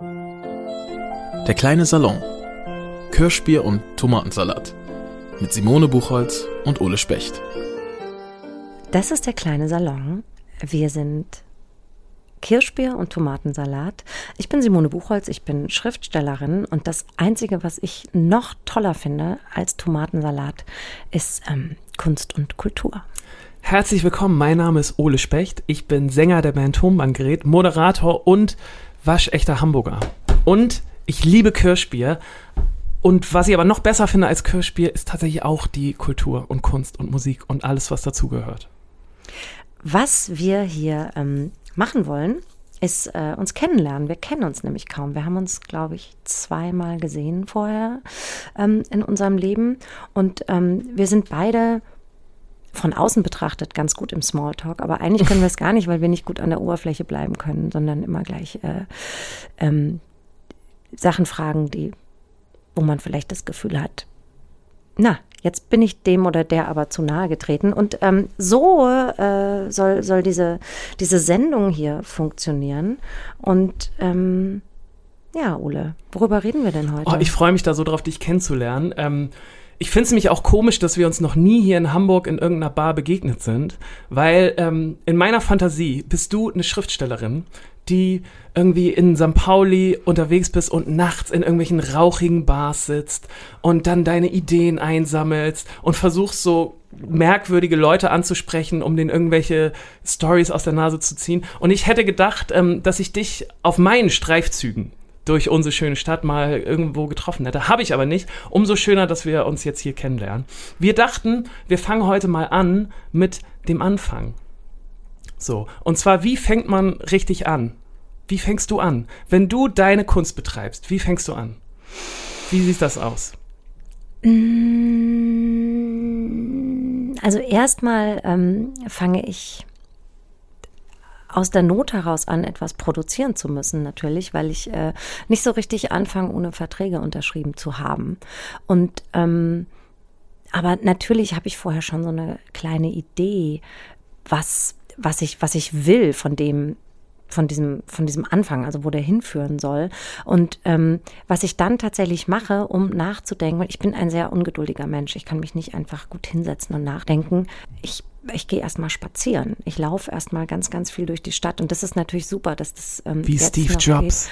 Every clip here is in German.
Der kleine Salon. Kirschbier und Tomatensalat. Mit Simone Buchholz und Ole Specht. Das ist der kleine Salon. Wir sind Kirschbier und Tomatensalat. Ich bin Simone Buchholz, ich bin Schriftstellerin und das Einzige, was ich noch toller finde als Tomatensalat, ist ähm, Kunst und Kultur. Herzlich willkommen, mein Name ist Ole Specht. Ich bin Sänger der Band Tonbandgerät, Moderator und waschechter Hamburger. Und ich liebe Kirschbier. Und was ich aber noch besser finde als Kirschbier, ist tatsächlich auch die Kultur und Kunst und Musik und alles, was dazugehört. Was wir hier ähm, machen wollen, ist äh, uns kennenlernen. Wir kennen uns nämlich kaum. Wir haben uns, glaube ich, zweimal gesehen vorher ähm, in unserem Leben. Und ähm, wir sind beide von außen betrachtet ganz gut im Smalltalk, aber eigentlich können wir es gar nicht, weil wir nicht gut an der Oberfläche bleiben können, sondern immer gleich äh, ähm, Sachen fragen, die, wo man vielleicht das Gefühl hat, na, jetzt bin ich dem oder der aber zu nahe getreten. Und ähm, so äh, soll, soll diese, diese Sendung hier funktionieren. Und ähm, ja, Ole, worüber reden wir denn heute? Oh, ich freue mich da so drauf, dich kennenzulernen. Ähm, ich finde es nämlich auch komisch, dass wir uns noch nie hier in Hamburg in irgendeiner Bar begegnet sind, weil ähm, in meiner Fantasie bist du eine Schriftstellerin, die irgendwie in St. Pauli unterwegs bist und nachts in irgendwelchen rauchigen Bars sitzt und dann deine Ideen einsammelst und versuchst so merkwürdige Leute anzusprechen, um denen irgendwelche Stories aus der Nase zu ziehen. Und ich hätte gedacht, ähm, dass ich dich auf meinen Streifzügen durch unsere schöne Stadt mal irgendwo getroffen hätte. Habe ich aber nicht. Umso schöner, dass wir uns jetzt hier kennenlernen. Wir dachten, wir fangen heute mal an mit dem Anfang. So, und zwar, wie fängt man richtig an? Wie fängst du an? Wenn du deine Kunst betreibst, wie fängst du an? Wie sieht das aus? Mm, also erstmal ähm, fange ich aus der Not heraus an, etwas produzieren zu müssen, natürlich, weil ich äh, nicht so richtig anfange, ohne Verträge unterschrieben zu haben. Und ähm, aber natürlich habe ich vorher schon so eine kleine Idee, was was ich, was ich will von dem, von diesem, von diesem Anfang, also wo der hinführen soll. Und ähm, was ich dann tatsächlich mache, um nachzudenken, weil ich bin ein sehr ungeduldiger Mensch, ich kann mich nicht einfach gut hinsetzen und nachdenken. Ich ich gehe erstmal spazieren. Ich laufe erstmal ganz, ganz viel durch die Stadt. Und das ist natürlich super, dass das. Ähm, Wie Steve Jobs.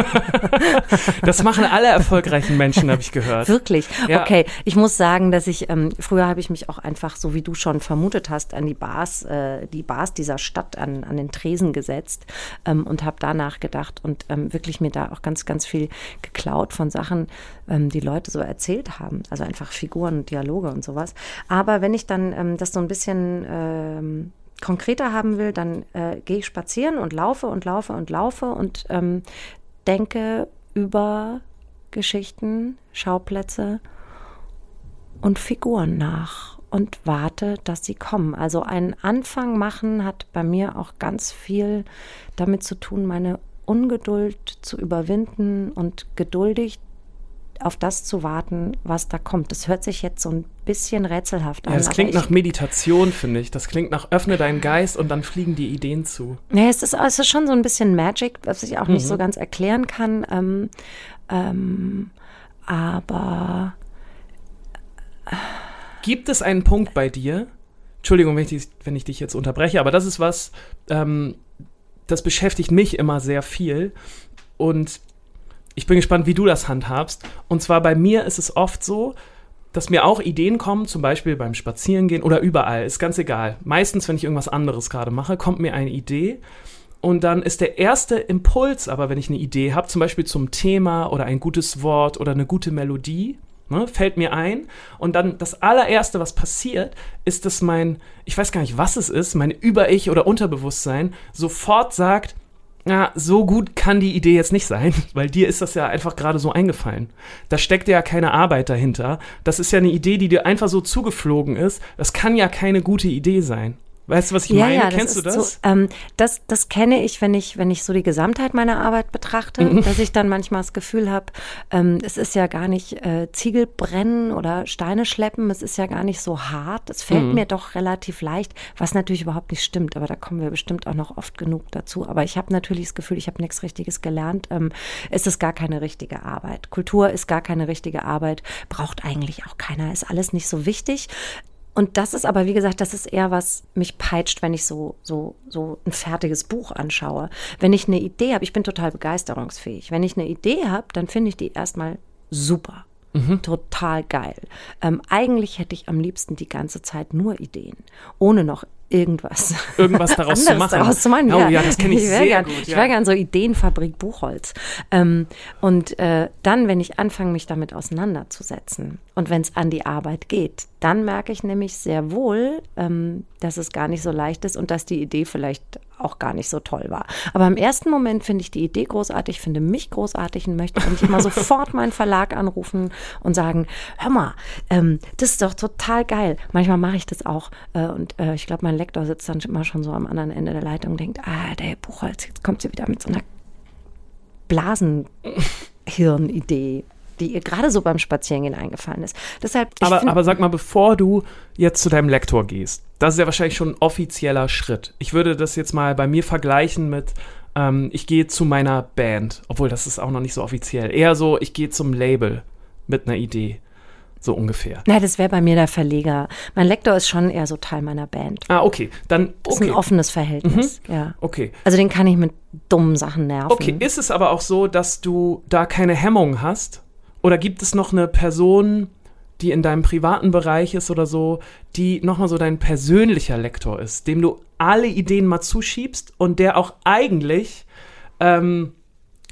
das machen alle erfolgreichen Menschen, habe ich gehört. Wirklich? Ja. Okay. Ich muss sagen, dass ich, ähm, früher habe ich mich auch einfach, so wie du schon vermutet hast, an die Bars, äh, die Bars dieser Stadt, an, an den Tresen gesetzt ähm, und habe da nachgedacht und ähm, wirklich mir da auch ganz, ganz viel geklaut von Sachen, ähm, die Leute so erzählt haben. Also einfach Figuren und Dialoge und sowas. Aber wenn ich dann ähm, das so ein bisschen ähm, konkreter haben will, dann äh, gehe ich spazieren und laufe und laufe und laufe und ähm, denke über Geschichten, Schauplätze und Figuren nach und warte, dass sie kommen. Also einen Anfang machen hat bei mir auch ganz viel damit zu tun, meine Ungeduld zu überwinden und geduldig auf das zu warten, was da kommt. Das hört sich jetzt so ein bisschen rätselhaft an. Ja, das klingt nach Meditation, finde ich. Das klingt nach öffne deinen Geist und dann fliegen die Ideen zu. Ja, es ist, es ist schon so ein bisschen Magic, was ich auch nicht so mhm. ganz erklären kann. Ähm, ähm, aber. Äh, Gibt es einen Punkt bei dir? Entschuldigung, wenn ich, wenn ich dich jetzt unterbreche, aber das ist was, ähm, das beschäftigt mich immer sehr viel. Und ich bin gespannt, wie du das handhabst. Und zwar bei mir ist es oft so, dass mir auch Ideen kommen, zum Beispiel beim Spazierengehen oder überall, ist ganz egal. Meistens, wenn ich irgendwas anderes gerade mache, kommt mir eine Idee. Und dann ist der erste Impuls, aber wenn ich eine Idee habe, zum Beispiel zum Thema oder ein gutes Wort oder eine gute Melodie, ne, fällt mir ein. Und dann das allererste, was passiert, ist, dass mein, ich weiß gar nicht, was es ist, mein Über-Ich oder Unterbewusstsein sofort sagt, ja, so gut kann die Idee jetzt nicht sein, weil dir ist das ja einfach gerade so eingefallen. Da steckt ja keine Arbeit dahinter. Das ist ja eine Idee, die dir einfach so zugeflogen ist. Das kann ja keine gute Idee sein. Weißt du, was ich ja, meine? Ja, Kennst du ist das? So, ähm, das? Das kenne ich, wenn ich, wenn ich so die Gesamtheit meiner Arbeit betrachte, Mhm. dass ich dann manchmal das Gefühl habe, ähm, es ist ja gar nicht äh, Ziegel brennen oder Steine schleppen, es ist ja gar nicht so hart. Es fällt Mhm. mir doch relativ leicht, was natürlich überhaupt nicht stimmt, aber da kommen wir bestimmt auch noch oft genug dazu. Aber ich habe natürlich das Gefühl, ich habe nichts Richtiges gelernt. Ähm, es ist gar keine richtige Arbeit. Kultur ist gar keine richtige Arbeit, braucht eigentlich auch keiner, ist alles nicht so wichtig. Und das ist aber, wie gesagt, das ist eher was mich peitscht, wenn ich so, so, so ein fertiges Buch anschaue. Wenn ich eine Idee habe, ich bin total begeisterungsfähig. Wenn ich eine Idee habe, dann finde ich die erstmal super. Total geil. Ähm, eigentlich hätte ich am liebsten die ganze Zeit nur Ideen, ohne noch irgendwas. Irgendwas daraus zu machen. daraus zu machen. Oh ja, ja, das kenne ich wär sehr gern, gut, Ich ja. wäre gern so Ideenfabrik Buchholz. Ähm, und äh, dann, wenn ich anfange, mich damit auseinanderzusetzen und wenn es an die Arbeit geht, dann merke ich nämlich sehr wohl, ähm, dass es gar nicht so leicht ist und dass die Idee vielleicht auch gar nicht so toll war. Aber im ersten Moment finde ich die Idee großartig, finde mich großartig und möchte eigentlich immer sofort meinen Verlag anrufen und sagen, hör mal, ähm, das ist doch total geil. Manchmal mache ich das auch äh, und äh, ich glaube, mein Lektor sitzt dann immer schon so am anderen Ende der Leitung und denkt, ah, der Herr Buchholz, jetzt kommt sie wieder mit so einer Blasenhirnidee, die ihr gerade so beim Spazierengehen eingefallen ist. Deshalb, Aber, aber sag mal, bevor du jetzt zu deinem Lektor gehst, das ist ja wahrscheinlich schon ein offizieller Schritt. Ich würde das jetzt mal bei mir vergleichen mit, ähm, ich gehe zu meiner Band, obwohl das ist auch noch nicht so offiziell. Eher so, ich gehe zum Label mit einer Idee. So ungefähr. Na, das wäre bei mir der Verleger. Mein Lektor ist schon eher so Teil meiner Band. Ah, okay. Dann, Das ist ein okay. offenes Verhältnis, ja. Okay. Also den kann ich mit dummen Sachen nerven. Okay, ist es aber auch so, dass du da keine Hemmung hast? Oder gibt es noch eine Person, die in deinem privaten Bereich ist oder so, die nochmal so dein persönlicher Lektor ist, dem du alle Ideen mal zuschiebst und der auch eigentlich ähm,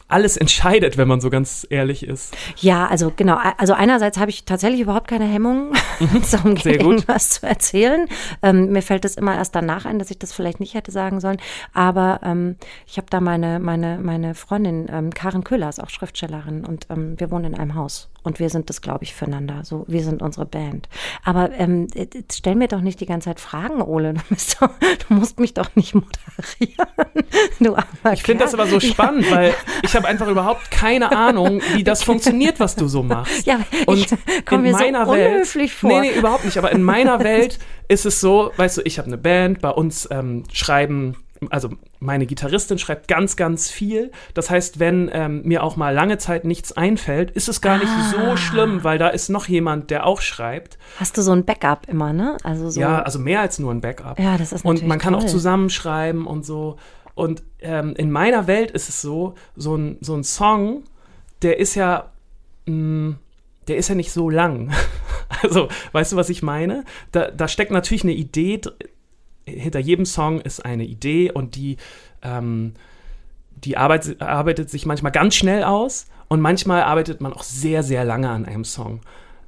alles entscheidet, wenn man so ganz ehrlich ist? Ja, also genau. Also einerseits habe ich tatsächlich überhaupt keine Hemmung, wenn es darum Mhm. Sehr geht, gut. irgendwas zu erzählen. Ähm, mir fällt es immer erst danach ein, dass ich das vielleicht nicht hätte sagen sollen. Aber ähm, ich habe da meine, meine, meine Freundin, ähm, Karen Köhler, ist auch Schriftstellerin und ähm, wir wohnen in einem Haus. Und wir sind das, glaube ich, füreinander. So, wir sind unsere Band. Aber ähm, jetzt stell mir doch nicht die ganze Zeit Fragen, Ole. Du, doch, du musst mich doch nicht moderieren. Du armer Ich finde das aber so spannend, weil ich habe einfach überhaupt keine Ahnung, wie das funktioniert, was du so machst. Ja, ich komm mir so unhöflich vor. Nee, nee, überhaupt nicht. Aber in meiner Welt ist es so, weißt du, ich habe eine Band, bei uns ähm, schreiben, also meine Gitarristin schreibt ganz, ganz viel. Das heißt, wenn ähm, mir auch mal lange Zeit nichts einfällt, ist es gar nicht Ah. so schlimm, weil da ist noch jemand, der auch schreibt. Hast du so ein Backup immer, ne? Also so. Ja, also mehr als nur ein Backup. Ja, das ist Und natürlich man kann auch toll. zusammenschreiben und so. Und ähm, in meiner Welt ist es so, so ein, so ein Song, der ist ja, mh, der ist ja nicht so lang. Also, weißt du, was ich meine? Da, da steckt natürlich eine Idee, dr- hinter jedem Song ist eine Idee und die, ähm, die arbeitet, arbeitet sich manchmal ganz schnell aus und manchmal arbeitet man auch sehr, sehr lange an einem Song.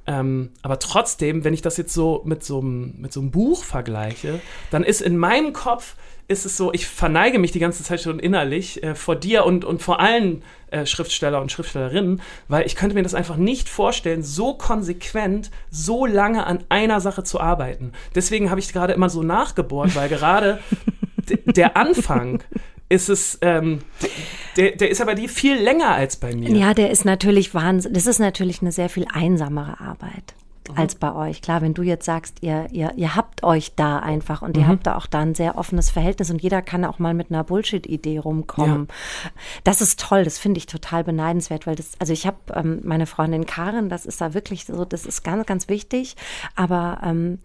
Ähm, aber trotzdem, wenn ich das jetzt so mit so einem mit so einem Buch vergleiche, dann ist in meinem Kopf ist es so, ich verneige mich die ganze Zeit schon innerlich äh, vor dir und, und vor allen äh, Schriftsteller und Schriftstellerinnen, weil ich könnte mir das einfach nicht vorstellen, so konsequent, so lange an einer Sache zu arbeiten. Deswegen habe ich gerade immer so nachgebohrt, weil gerade der Anfang ist es, ähm, der, der ist aber die viel länger als bei mir. Ja, der ist natürlich Wahnsinn. Das ist natürlich eine sehr viel einsamere Arbeit. Mhm. Als bei euch. Klar, wenn du jetzt sagst, ihr, ihr, ihr habt euch da einfach und Mhm. ihr habt da auch da ein sehr offenes Verhältnis und jeder kann auch mal mit einer Bullshit-Idee rumkommen. Das ist toll, das finde ich total beneidenswert, weil das, also ich habe ähm, meine Freundin Karin, das ist da wirklich so, das ist ganz, ganz wichtig, aber ähm,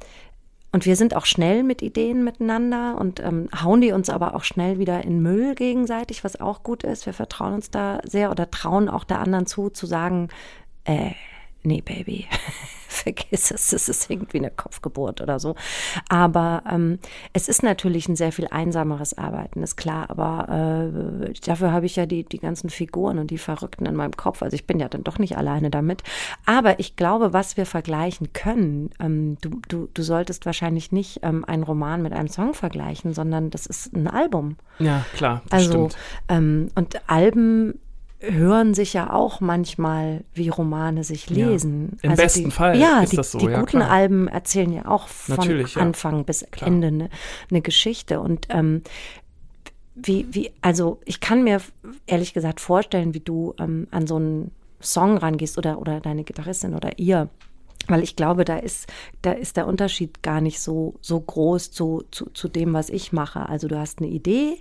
und wir sind auch schnell mit Ideen miteinander und ähm, hauen die uns aber auch schnell wieder in Müll gegenseitig, was auch gut ist. Wir vertrauen uns da sehr oder trauen auch der anderen zu, zu sagen, äh, nee, Baby, vergiss es, es ist irgendwie eine Kopfgeburt oder so. Aber ähm, es ist natürlich ein sehr viel einsameres Arbeiten, ist klar. Aber äh, dafür habe ich ja die, die ganzen Figuren und die Verrückten in meinem Kopf. Also ich bin ja dann doch nicht alleine damit. Aber ich glaube, was wir vergleichen können, ähm, du, du, du solltest wahrscheinlich nicht ähm, einen Roman mit einem Song vergleichen, sondern das ist ein Album. Ja, klar, das Also, stimmt. ähm, und Alben hören sich ja auch manchmal wie Romane sich lesen. Ja, Im besten die, Fall ja, ist die, das so. Die ja, guten klar. Alben erzählen ja auch von Natürlich, ja. Anfang bis Klar. Ende eine ne Geschichte. Und ähm, wie, wie, also ich kann mir ehrlich gesagt vorstellen, wie du ähm, an so einen Song rangehst oder, oder deine Gitarristin oder ihr. Weil ich glaube, da ist, da ist der Unterschied gar nicht so, so groß zu, zu, zu dem, was ich mache. Also du hast eine Idee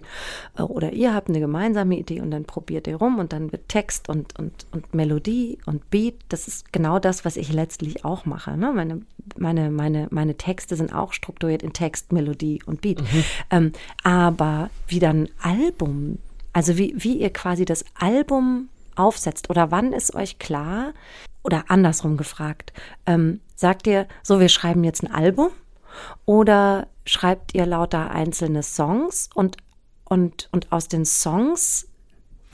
äh, oder ihr habt eine gemeinsame Idee und dann probiert ihr rum und dann wird Text und, und, und Melodie und Beat. Das ist genau das, was ich letztlich auch mache. Ne? Meine, meine, meine, meine Texte sind auch strukturiert in Text, Melodie und Beat. Ähm, aber wie dann Album, also wie, wie ihr quasi das Album aufsetzt oder wann ist euch klar, oder andersrum gefragt, ähm, sagt ihr, so, wir schreiben jetzt ein Album oder schreibt ihr lauter einzelne Songs und, und, und aus den Songs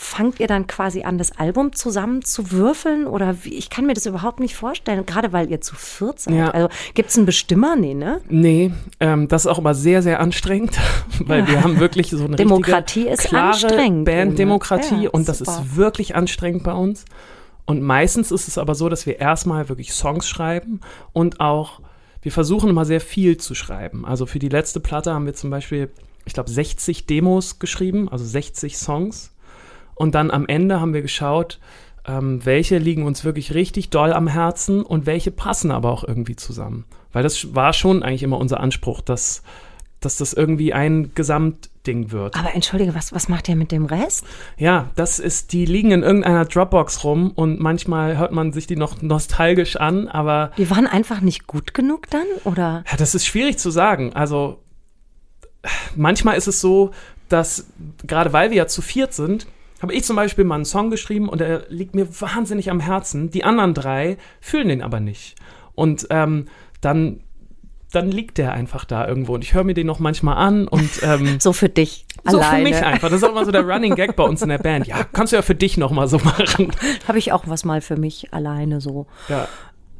fangt ihr dann quasi an, das Album zusammen zu würfeln? Oder wie? Ich kann mir das überhaupt nicht vorstellen, gerade weil ihr zu viert seid. Ja. Also gibt es einen Bestimmer? Nee, ne? Nee, ähm, das ist auch immer sehr, sehr anstrengend, weil wir haben wirklich so eine Demokratie richtige, ist klare anstrengend, Banddemokratie ja, und das super. ist wirklich anstrengend bei uns. Und meistens ist es aber so, dass wir erstmal wirklich Songs schreiben und auch, wir versuchen immer sehr viel zu schreiben. Also für die letzte Platte haben wir zum Beispiel, ich glaube, 60 Demos geschrieben, also 60 Songs. Und dann am Ende haben wir geschaut, ähm, welche liegen uns wirklich richtig doll am Herzen und welche passen aber auch irgendwie zusammen. Weil das war schon eigentlich immer unser Anspruch, dass, dass das irgendwie ein Gesamtding wird. Aber entschuldige, was, was macht ihr mit dem Rest? Ja, das ist, die liegen in irgendeiner Dropbox rum und manchmal hört man sich die noch nostalgisch an, aber Die waren einfach nicht gut genug dann? Oder? ja, das ist schwierig zu sagen. Also manchmal ist es so, dass gerade weil wir ja zu viert sind, habe ich zum Beispiel mal einen Song geschrieben und der liegt mir wahnsinnig am Herzen. Die anderen drei fühlen den aber nicht. Und ähm, dann, dann liegt der einfach da irgendwo und ich höre mir den noch manchmal an und ähm, So für dich. so alleine. für mich einfach. Das ist auch immer so der Running Gag bei uns in der Band. Ja, kannst du ja für dich noch mal so machen. Habe ich auch was mal für mich alleine so. Ja.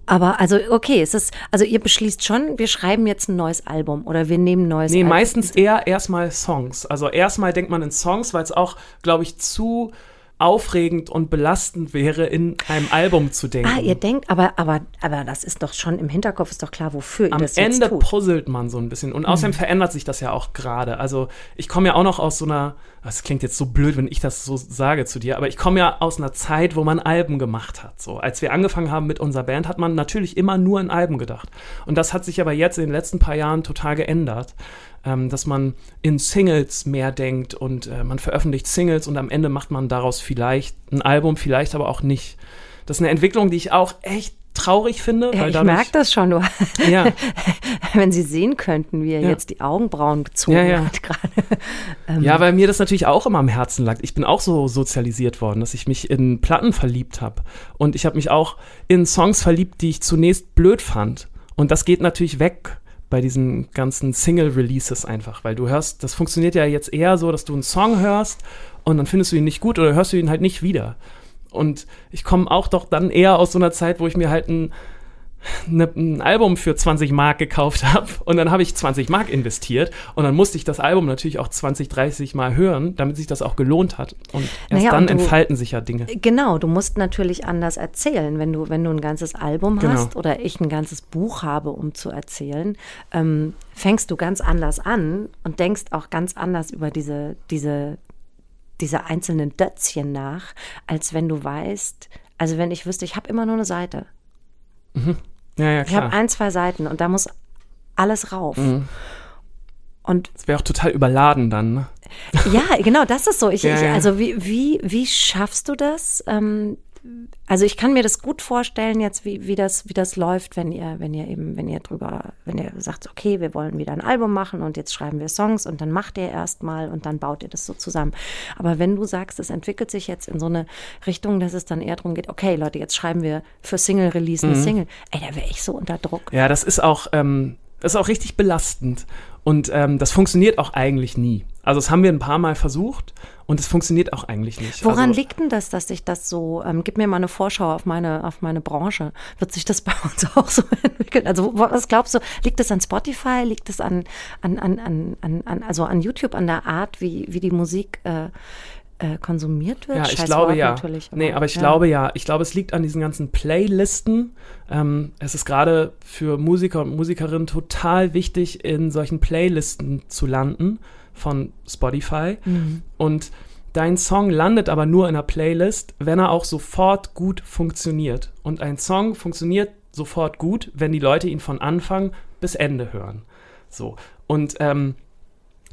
Aber also, okay, es ist, also ihr beschließt schon, wir schreiben jetzt ein neues Album oder wir nehmen ein neues Nee, Album. meistens eher erstmal Songs. Also erstmal denkt man in Songs, weil es auch, glaube ich, zu aufregend und belastend wäre, in einem Album zu denken. Ah, ihr denkt, aber, aber, aber das ist doch schon im Hinterkopf, ist doch klar, wofür ihr Am das Ende jetzt tut. puzzelt man so ein bisschen. Und Mhm. außerdem verändert sich das ja auch gerade. Also ich komme ja auch noch aus so einer, das klingt jetzt so blöd, wenn ich das so sage zu dir, aber ich komme ja aus einer Zeit, wo man Alben gemacht hat. So, als wir angefangen haben mit unserer Band, hat man natürlich immer nur in Alben gedacht. Und das hat sich aber jetzt in den letzten paar Jahren total geändert. Ähm, dass man in Singles mehr denkt und äh, man veröffentlicht Singles und am Ende macht man daraus vielleicht ein Album, vielleicht aber auch nicht. Das ist eine Entwicklung, die ich auch echt traurig finde. Weil ich merke das schon, du, Ja. wenn Sie sehen könnten, wie er Ja. jetzt die Augenbrauen gezogen Ja, ja. hat gerade. Ja, weil mir das natürlich auch immer am Herzen lag. Ich bin auch so sozialisiert worden, dass ich mich in Platten verliebt habe. Und ich habe mich auch in Songs verliebt, die ich zunächst blöd fand. Und das geht natürlich weg bei diesen ganzen Single-Releases einfach, weil du hörst, das funktioniert ja jetzt eher so, dass du einen Song hörst und dann findest du ihn nicht gut oder hörst du ihn halt nicht wieder. Und ich komme auch doch dann eher aus so einer Zeit, wo ich mir halt ein, ne, ein Album für 20 Mark gekauft habe und dann habe ich 20 Mark investiert und dann musste ich das Album natürlich auch 20, 30 Mal hören, damit sich das auch gelohnt hat. Und erst Naja, dann und du- entfalten sich ja Dinge. Genau, du musst natürlich anders erzählen, wenn du, wenn du ein ganzes Album Genau. hast oder ich ein ganzes Buch habe, um zu erzählen, ähm, fängst du ganz anders an und denkst auch ganz anders über diese, diese, diese einzelnen Dötzchen nach, als wenn du weißt, also wenn ich wüsste, ich habe immer nur eine Seite. Ja, ja, Ich habe ein, zwei Seiten und da muss alles rauf. Mhm. Und Das wäre auch total überladen dann. Ne? ja, genau, das ist so. Ich, Ja, ich, also wie, wie, wie schaffst du das? Ähm, also ich kann mir das gut vorstellen jetzt, wie, wie, das, wie das läuft, wenn ihr, wenn ihr eben, wenn ihr drüber, wenn ihr sagt, okay, wir wollen wieder ein Album machen und jetzt schreiben wir Songs und dann macht ihr erstmal und dann baut ihr das so zusammen. Aber wenn du sagst, es entwickelt sich jetzt in so eine Richtung, dass es dann eher darum geht, okay, Leute, jetzt schreiben wir für Single-Release Mhm. eine Single, ey, da wäre ich so unter Druck. Ja, das ist auch, ähm, das ist auch richtig belastend. Und ähm, das funktioniert auch eigentlich nie. Also das haben wir ein paar Mal versucht und es funktioniert auch eigentlich nicht. Woran also, liegt denn das, dass sich das so, ähm, gib mir mal eine Vorschau auf meine, auf meine Branche, wird sich das bei uns auch so entwickeln? Also was glaubst du, liegt es an Spotify, liegt es an, an, an, an, an, also an YouTube, an der Art, wie, wie die Musik äh, äh, konsumiert wird? Ja, ich Scheiß glaube Wort ja. Natürlich, nee, aber ich glaube ja. Ich glaube, es liegt an diesen ganzen Playlisten. Ähm, es ist gerade für Musiker und Musikerinnen total wichtig, in solchen Playlisten zu landen von Spotify. Mhm. Und dein Song landet aber nur in einer Playlist, wenn er auch sofort gut funktioniert. Und ein Song funktioniert sofort gut, wenn die Leute ihn von Anfang bis Ende hören. So. Und ähm,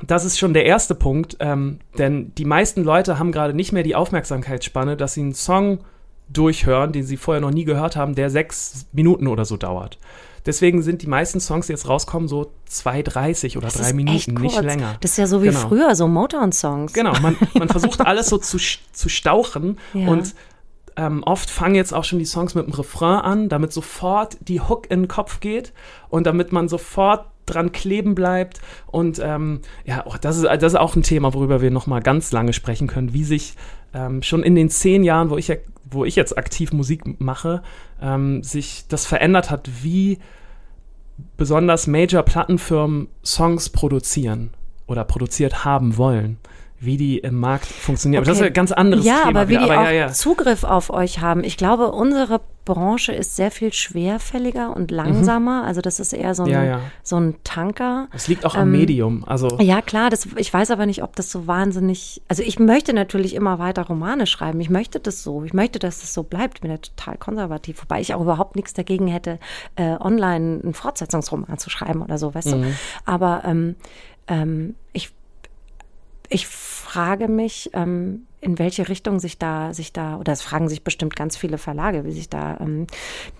das ist schon der erste Punkt, ähm, denn die meisten Leute haben gerade nicht mehr die Aufmerksamkeitsspanne, dass sie einen Song durchhören, den sie vorher noch nie gehört haben, der sechs Minuten oder so dauert. Deswegen sind die meisten Songs, die jetzt rauskommen, so 2,30 oder Das drei ist Minuten, echt nicht länger. Das ist ja so wie Genau. früher, so Motown-Songs. Genau, man, man versucht alles so zu, zu stauchen Ja. und ähm, oft fangen jetzt auch schon die Songs mit dem Refrain an, damit sofort die Hook in den Kopf geht und damit man sofort dran kleben bleibt. Und ähm, ja, auch das, ist, das ist auch ein Thema, worüber wir noch mal ganz lange sprechen können, wie sich ähm, schon in den zehn Jahren, wo ich, ja- wo ich jetzt aktiv Musik mache, ähm, sich das verändert hat, wie besonders Major-Plattenfirmen Songs produzieren oder produziert haben wollen. Wie die im Markt funktionieren. Aber das ist Okay. ein ganz anderes ja, Thema. aber wie wieder. die aber auch ja, ja. Zugriff auf euch haben. Ich glaube, unsere Branche ist sehr viel schwerfälliger und langsamer. Also das ist eher so ein, Mhm. Ja. So ein Tanker. Es liegt auch am Ähm, Medium. Also Ja, klar, das, ich weiß aber nicht, ob das so wahnsinnig. Also ich möchte natürlich immer weiter Romane schreiben. Ich möchte das so. Ich möchte, dass es so bleibt. Ich bin ja total konservativ, wobei ich auch überhaupt nichts dagegen hätte, äh, online einen Fortsetzungsroman zu schreiben oder so, weißt du. Aber ähm, ähm, ich, ich frage mich, ähm, in welche Richtung sich da, sich da, oder es fragen sich bestimmt ganz viele Verlage, wie sich da ähm,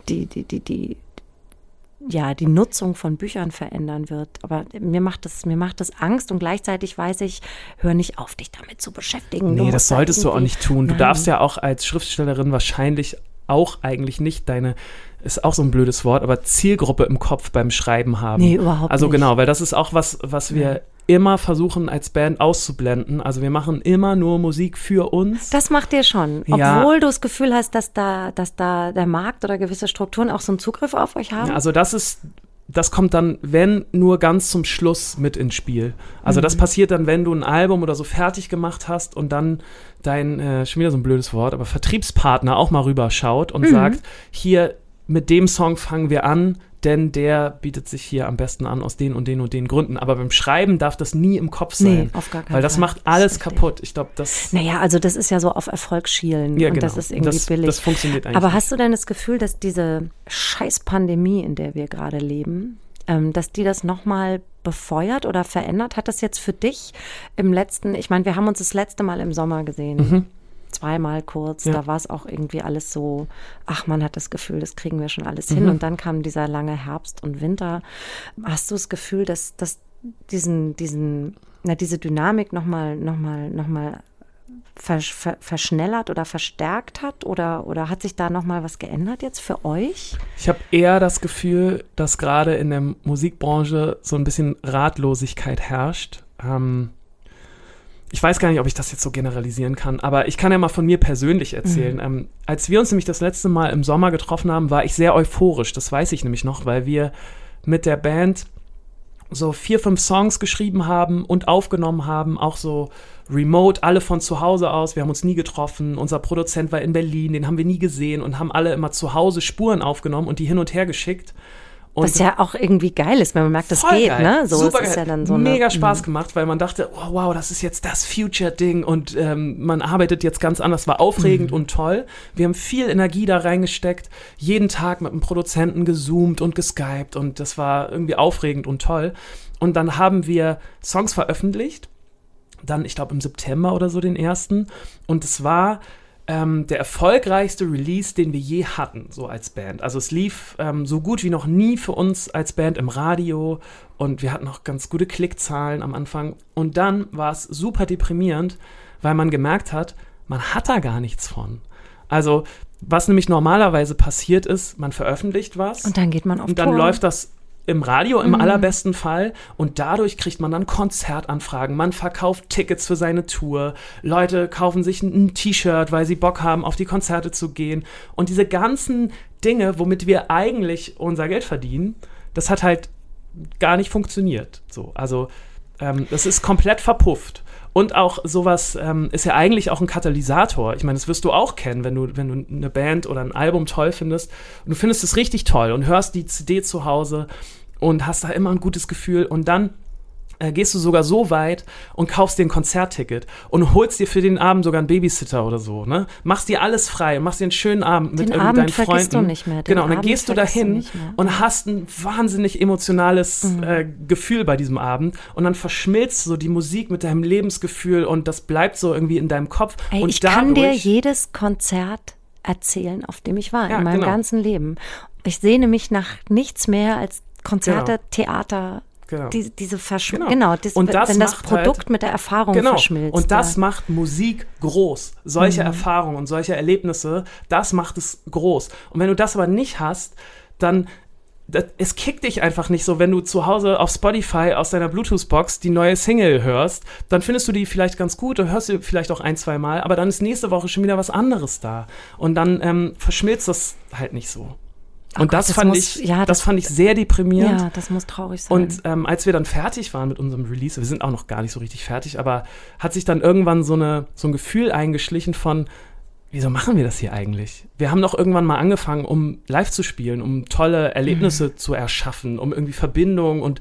die, die, die, die, ja, die Nutzung von Büchern verändern wird. Aber mir macht das, mir macht das Angst und gleichzeitig weiß ich, hör nicht auf, dich damit zu beschäftigen. nee, das da solltest du auch nicht tun. Du Nein. darfst ja auch als Schriftstellerin wahrscheinlich auch eigentlich nicht deine, ist auch so ein blödes Wort, aber Zielgruppe im Kopf beim Schreiben haben. Nee, überhaupt Also nicht. genau, weil das ist auch was, was wir immer versuchen als Band auszublenden. Also wir machen immer nur Musik für uns. Das macht dir schon. Ja. Obwohl du das Gefühl hast, dass da, dass da der Markt oder gewisse Strukturen auch so einen Zugriff auf euch haben. Ja, also das ist, das kommt dann, wenn nur ganz zum Schluss mit ins Spiel. Also Mhm. das passiert dann, wenn du ein Album oder so fertig gemacht hast und dann dein, äh, schon wieder so ein blödes Wort, aber Vertriebspartner auch mal rüberschaut Mhm. und sagt, hier mit dem Song fangen wir an, denn der bietet sich hier am besten an aus den und den und den Gründen. Aber beim Schreiben darf das nie im Kopf Nee, sein. auf gar keinen Weil das Fall. macht Das alles richtig. kaputt. Ich glaube, das, naja, also das ist ja so auf Erfolg schielen ja, und genau. das ist irgendwie das, billig. Das funktioniert eigentlich. Aber hast du denn das Gefühl, dass diese scheiß Pandemie, in der wir gerade leben, ähm, dass die das nochmal befeuert oder verändert? Hat das jetzt für dich im letzten, ich meine, wir haben uns das letzte Mal im Sommer gesehen. Zweimal kurz, Mhm. Ja. da war es auch irgendwie alles so, ach man hat das Gefühl, das kriegen wir schon alles hin. Und dann kam dieser lange Herbst und Winter. Hast du das Gefühl, dass, dass diesen, diesen, na, diese Dynamik nochmal, nochmal, nochmal versch- ver, verschnellert oder verstärkt hat? Oder, oder hat sich da nochmal was geändert jetzt für euch? Ich habe eher das Gefühl, dass gerade in der Musikbranche so ein bisschen Ratlosigkeit herrscht. Ähm, ich weiß gar nicht, ob ich das jetzt so generalisieren kann, aber ich kann ja mal von mir persönlich erzählen. Ähm, als wir uns nämlich das letzte Mal im Sommer getroffen haben, war ich sehr euphorisch. Das weiß ich nämlich noch, weil wir mit der Band so vier, fünf Songs geschrieben haben und aufgenommen haben, auch so remote, alle von zu Hause aus. Wir haben uns nie getroffen. Unser Produzent war in Berlin, den haben wir nie gesehen und haben alle immer zu Hause Spuren aufgenommen und die hin und her geschickt. Und Was ja auch irgendwie geil ist, wenn man merkt, das geht, geil. ne? So, Super es ist geil. ja dann so eine, Mega Spaß gemacht, weil man dachte, oh, wow, das ist jetzt das Future-Ding und ähm, man arbeitet jetzt ganz anders. War aufregend und toll. Wir haben viel Energie da reingesteckt, jeden Tag mit einem Produzenten gezoomt und geskypt und das war irgendwie aufregend und toll. Und dann haben wir Songs veröffentlicht, dann, ich glaube, im September oder so den ersten. Und es war ähm, der erfolgreichste Release, den wir je hatten, so als Band. Also es lief ähm, so gut wie noch nie für uns als Band im Radio und wir hatten auch ganz gute Klickzahlen am Anfang. Und dann war es super deprimierend, weil man gemerkt hat, man hat da gar nichts von. Also was nämlich normalerweise passiert ist, man veröffentlicht was Und dann geht man auf und dann Tour. läuft das im Radio im allerbesten Fall. Und dadurch kriegt man dann Konzertanfragen, man verkauft Tickets für seine Tour, Leute kaufen sich ein ein T-Shirt, weil sie Bock haben, auf die Konzerte zu gehen. Und diese ganzen Dinge, womit wir eigentlich unser Geld verdienen, das hat halt gar nicht funktioniert. So, also ähm, das ist komplett verpufft. Und auch sowas ähm, ist ja eigentlich auch ein Katalysator. Ich meine, das wirst du auch kennen, wenn du, wenn du eine Band oder ein Album toll findest. Und du findest es richtig toll und hörst die CD zu Hause und hast da immer ein gutes Gefühl und dann äh, gehst du sogar so weit und kaufst dir ein Konzertticket und holst dir für den Abend sogar einen Babysitter oder so, ne? Machst dir alles frei, machst dir einen schönen Abend mit Den irgendwie Abend deinen vergisst Freunden. du nicht mehr. Den genau, und dann Abend gehst du du dahin mehr. und hast ein wahnsinnig emotionales Mhm. äh, Gefühl bei diesem Abend und dann verschmilzt so die Musik mit deinem Lebensgefühl und das bleibt so irgendwie in deinem Kopf Ey, und ich kann dir jedes Konzert erzählen, auf dem ich war, Ja, in meinem genau. ganzen Leben. Ich sehne mich nach nichts mehr als Konzerte, Genau. Theater, Genau. die, diese Verschm Genau. genau, das, Und das wenn das Produkt halt- mit der Erfahrung Genau. verschmilzt. Und das ja. macht Musik groß. Solche Mhm. Erfahrungen und solche Erlebnisse, das macht es groß. Und wenn du das aber nicht hast, dann das, es kickt dich einfach nicht so, wenn du zu Hause auf Spotify aus deiner Bluetooth-Box die neue Single hörst, dann findest du die vielleicht ganz gut und hörst sie vielleicht auch ein, zwei Mal, aber dann ist nächste Woche schon wieder was anderes da. Und dann ähm, verschmilzt das halt nicht so. Oh und Gott, das, das fand muss- ich, ja, das das- fand ich sehr deprimierend. ja, das muss traurig sein. Und ähm, als wir dann fertig waren mit unserem Release, wir sind auch noch gar nicht so richtig fertig, aber hat sich dann irgendwann so, eine, so ein Gefühl eingeschlichen von, wieso machen wir das hier eigentlich? Wir haben doch irgendwann mal angefangen, um live zu spielen, um tolle Erlebnisse Mhm. zu erschaffen, um irgendwie Verbindung und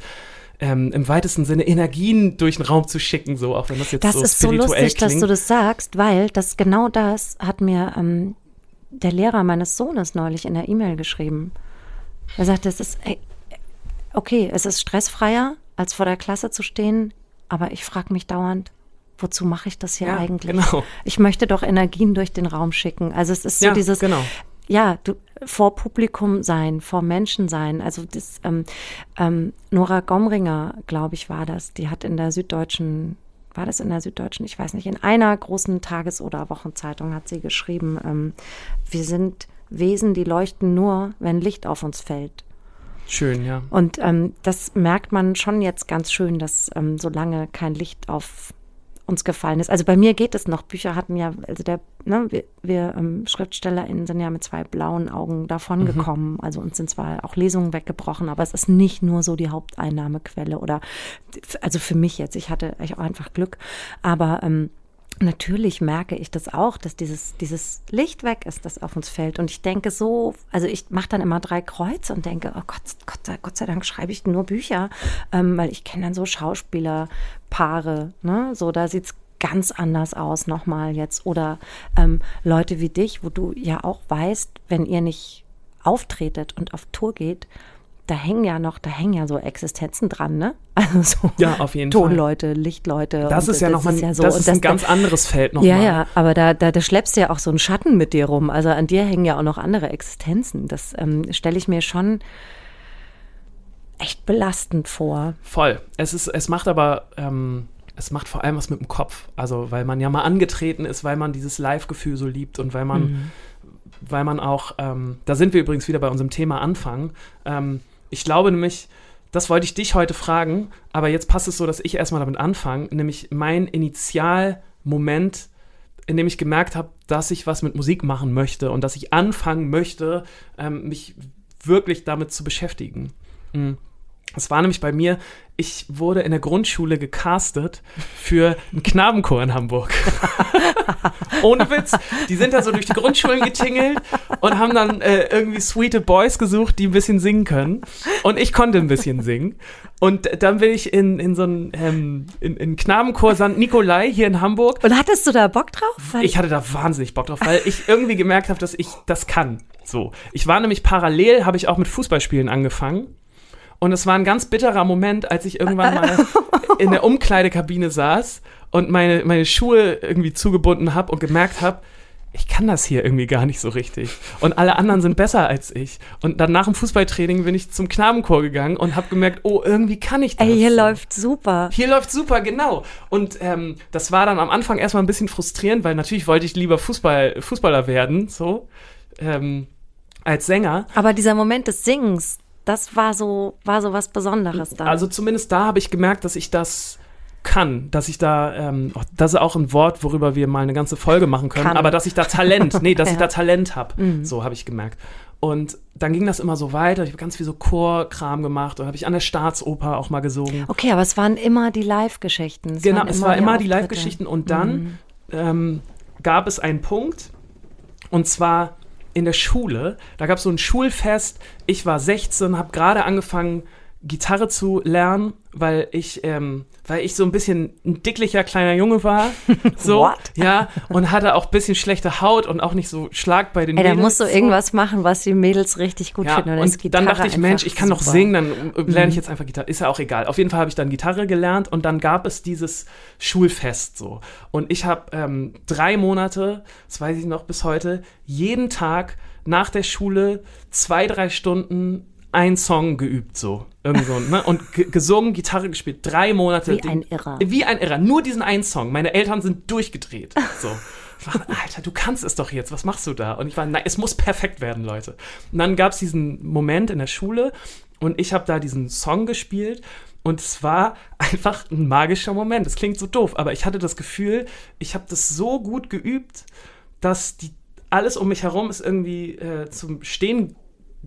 ähm, im weitesten Sinne Energien durch den Raum zu schicken, so auch wenn das jetzt das so ist so lustig, klingt. dass du das sagst, weil das genau das hat mir ähm, der Lehrer meines Sohnes neulich in der E-Mail geschrieben. Er sagte, es ist ey, okay, es ist stressfreier, als vor der Klasse zu stehen, aber ich frage mich dauernd, wozu mache ich das hier Ja, eigentlich? genau. Ich möchte doch Energien durch den Raum schicken. Also es ist so Ja, dieses, genau. ja, du, vor Publikum sein, vor Menschen sein. Also das, ähm, ähm, Nora Gomringer, glaube ich, war das. Die hat in der Süddeutschen, war das in der Süddeutschen? Ich weiß nicht. In einer großen Tages- oder Wochenzeitung hat sie geschrieben, ähm, wir sind Wesen, die leuchten nur, wenn Licht auf uns fällt. Schön, ja. Und ähm, das merkt man schon jetzt ganz schön, dass ähm, solange kein Licht auf uns gefallen ist. Also bei mir geht es noch. Bücher hatten ja, also der, ne, wir, wir ähm, SchriftstellerInnen sind ja mit zwei blauen Augen davon gekommen. Also uns sind zwar auch Lesungen weggebrochen, aber es ist nicht nur so die Haupteinnahmequelle oder, also für mich jetzt, ich hatte ich auch einfach Glück. Aber ähm, Natürlich merke ich das auch, dass dieses, dieses Licht weg ist, das auf uns fällt. Und ich denke so, also ich mache dann immer drei Kreuze und denke, oh Gott, Gott, sei, Gott sei Dank schreibe ich nur Bücher, ähm, weil ich kenne dann so Schauspielerpaare, ne? So, da sieht's ganz anders aus nochmal jetzt. Oder ähm, Leute wie dich, wo du ja auch weißt, wenn ihr nicht auftretet und auf Tour geht, da hängen ja noch, da hängen ja so Existenzen dran, ne? Also so Ja, auf jeden Fall. Tonleute, Lichtleute. Das ist ja nochmal, ja so. das Und ist ein ganz anderes Feld nochmal. ja, ja, aber da, da, da schleppst du ja auch so einen Schatten mit dir rum. Also an dir hängen ja auch noch andere Existenzen. Das ähm, stelle ich mir schon echt belastend vor. Voll. Es ist, es macht aber, ähm, es macht vor allem was mit dem Kopf. Also, weil man ja mal angetreten ist, weil man dieses Live-Gefühl so liebt und weil man, Mhm. weil man auch, ähm, da sind wir übrigens wieder bei unserem Thema Anfang. Ähm, ich glaube nämlich, das wollte ich dich heute fragen, aber jetzt passt es so, dass ich erstmal damit anfange, nämlich mein Initialmoment, in dem ich gemerkt habe, dass ich was mit Musik machen möchte und dass ich anfangen möchte, ähm, mich wirklich damit zu beschäftigen. Mhm. Es war nämlich bei mir, ich wurde in der Grundschule gecastet für einen Knabenchor in Hamburg. Ohne Witz. Die sind da so durch die Grundschulen getingelt und haben dann äh, irgendwie sweete Boys gesucht, die ein bisschen singen können. Und ich konnte ein bisschen singen. Und dann bin ich in, in so einen ähm, in, in Knabenchor St. Nikolai hier in Hamburg. Und hattest du da Bock drauf? Weil Ich hatte da wahnsinnig Bock drauf, weil ich irgendwie gemerkt habe, dass ich das kann. So. Ich war nämlich parallel, habe ich auch mit Fußballspielen angefangen. Und es war ein ganz bitterer Moment, als ich irgendwann mal in der Umkleidekabine saß und meine, meine Schuhe irgendwie zugebunden habe und gemerkt habe, ich kann das hier irgendwie gar nicht so richtig. Und alle anderen sind besser als ich. Und dann nach dem Fußballtraining bin ich zum Knabenchor gegangen und habe gemerkt, oh, irgendwie kann ich das. Ey, hier so. läuft super. Hier läuft super, genau. Und ähm, das war dann am Anfang erstmal ein bisschen frustrierend, weil natürlich wollte ich lieber Fußball, Fußballer werden, so, ähm, als Sänger. Aber dieser Moment des Singens, das war so, war so was Besonderes da. Also zumindest da habe ich gemerkt, dass ich das kann, dass ich da, ähm, das ist auch ein Wort, worüber wir mal eine ganze Folge machen können, Kann. aber dass ich da Talent, nee, dass ich Ja. Mhm. da Talent habe, so habe ich gemerkt. Und dann ging das immer so weiter. Ich habe ganz viel so Chorkram gemacht und habe ich an der Staatsoper auch mal gesungen. Okay, aber es waren immer die Live-Geschichten. Genau, es war immer die Live-Geschichten und dann mhm. ähm, gab es einen Punkt und zwar in der Schule. Da gab es so ein Schulfest. Ich war 16, habe gerade angefangen Gitarre zu lernen, weil ich, ähm, weil ich so ein bisschen ein dicklicher kleiner Junge war. So, What? ja, und hatte auch ein bisschen schlechte Haut und auch nicht so Schlag bei den Ey, Mädels. da musst du irgendwas machen, was die Mädels richtig gut ja, finden. Und, und dann dachte ich, Mensch, ich kann noch singen, dann lerne ich jetzt einfach Gitarre. Ist ja auch egal. Auf jeden Fall habe ich dann Gitarre gelernt und dann gab es dieses Schulfest so. Und ich habe ähm, drei Monate, das weiß ich noch bis heute, jeden Tag nach der Schule zwei, drei Stunden einen Song geübt, so. Irgend ne? Und gesungen, Gitarre gespielt, drei Monate. Wie ein Irrer. Wie ein Irrer. Nur diesen einen Song. Meine Eltern sind durchgedreht. So. War, Alter, du kannst es doch jetzt, was machst du da? Und ich war, nein, es muss perfekt werden, Leute. Und dann gab es diesen Moment in der Schule und ich habe da diesen Song gespielt und es war einfach ein magischer Moment. Es klingt so doof, aber ich hatte das Gefühl, ich habe das so gut geübt, dass die, alles um mich herum ist irgendwie äh, zum Stehen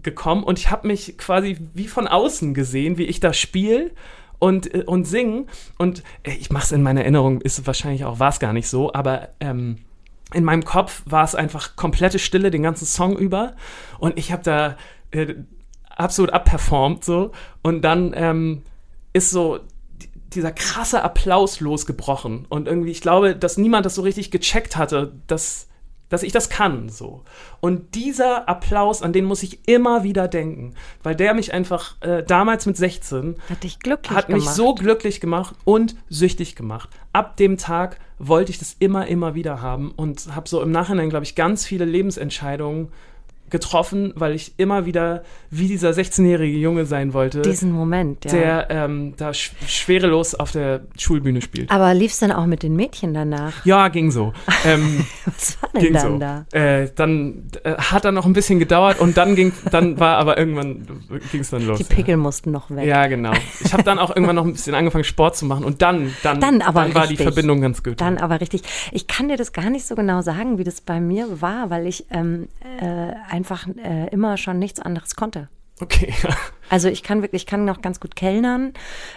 gekommen und ich habe mich quasi wie von außen gesehen, wie ich da spiele und, äh, und singen. Und äh, ich mache es in meiner Erinnerung, ist wahrscheinlich auch, war es gar nicht so, aber ähm, in meinem Kopf war es einfach komplette Stille den ganzen Song über und ich habe da äh, absolut abperformt so und dann ähm, ist so dieser krasse Applaus losgebrochen und irgendwie, ich glaube, dass niemand das so richtig gecheckt hatte, dass dass ich das kann, so. Und dieser Applaus, an den muss ich immer wieder denken, weil der mich einfach äh, damals mit 16 hat dich glücklich hat gemacht. mich so glücklich gemacht und süchtig gemacht. Ab dem Tag wollte ich das immer, immer wieder haben und habe so im Nachhinein, glaube ich, ganz viele Lebensentscheidungen getroffen, weil ich immer wieder wie dieser 16-jährige Junge sein wollte. Diesen Moment, ja. Der ähm, da sch schwerelos auf der Schulbühne spielt. Aber lief es dann auch mit den Mädchen danach? Ja, ging so. Ähm, Was war denn dann so. da? Äh, dann äh, hat dann noch ein bisschen gedauert und dann ging, dann war aber irgendwann ging es dann los. Die Pickel ja. mussten noch weg. Ja, genau. Ich habe dann auch irgendwann noch ein bisschen angefangen Sport zu machen und dann, dann, dann, aber dann war die Verbindung ganz gut. Dann aber richtig. Ich kann dir das gar nicht so genau sagen, wie das bei mir war, weil ich ähm, äh, einfach äh, immer schon nichts anderes konnte. Okay. Also ich kann wirklich, ich kann noch ganz gut kellnern,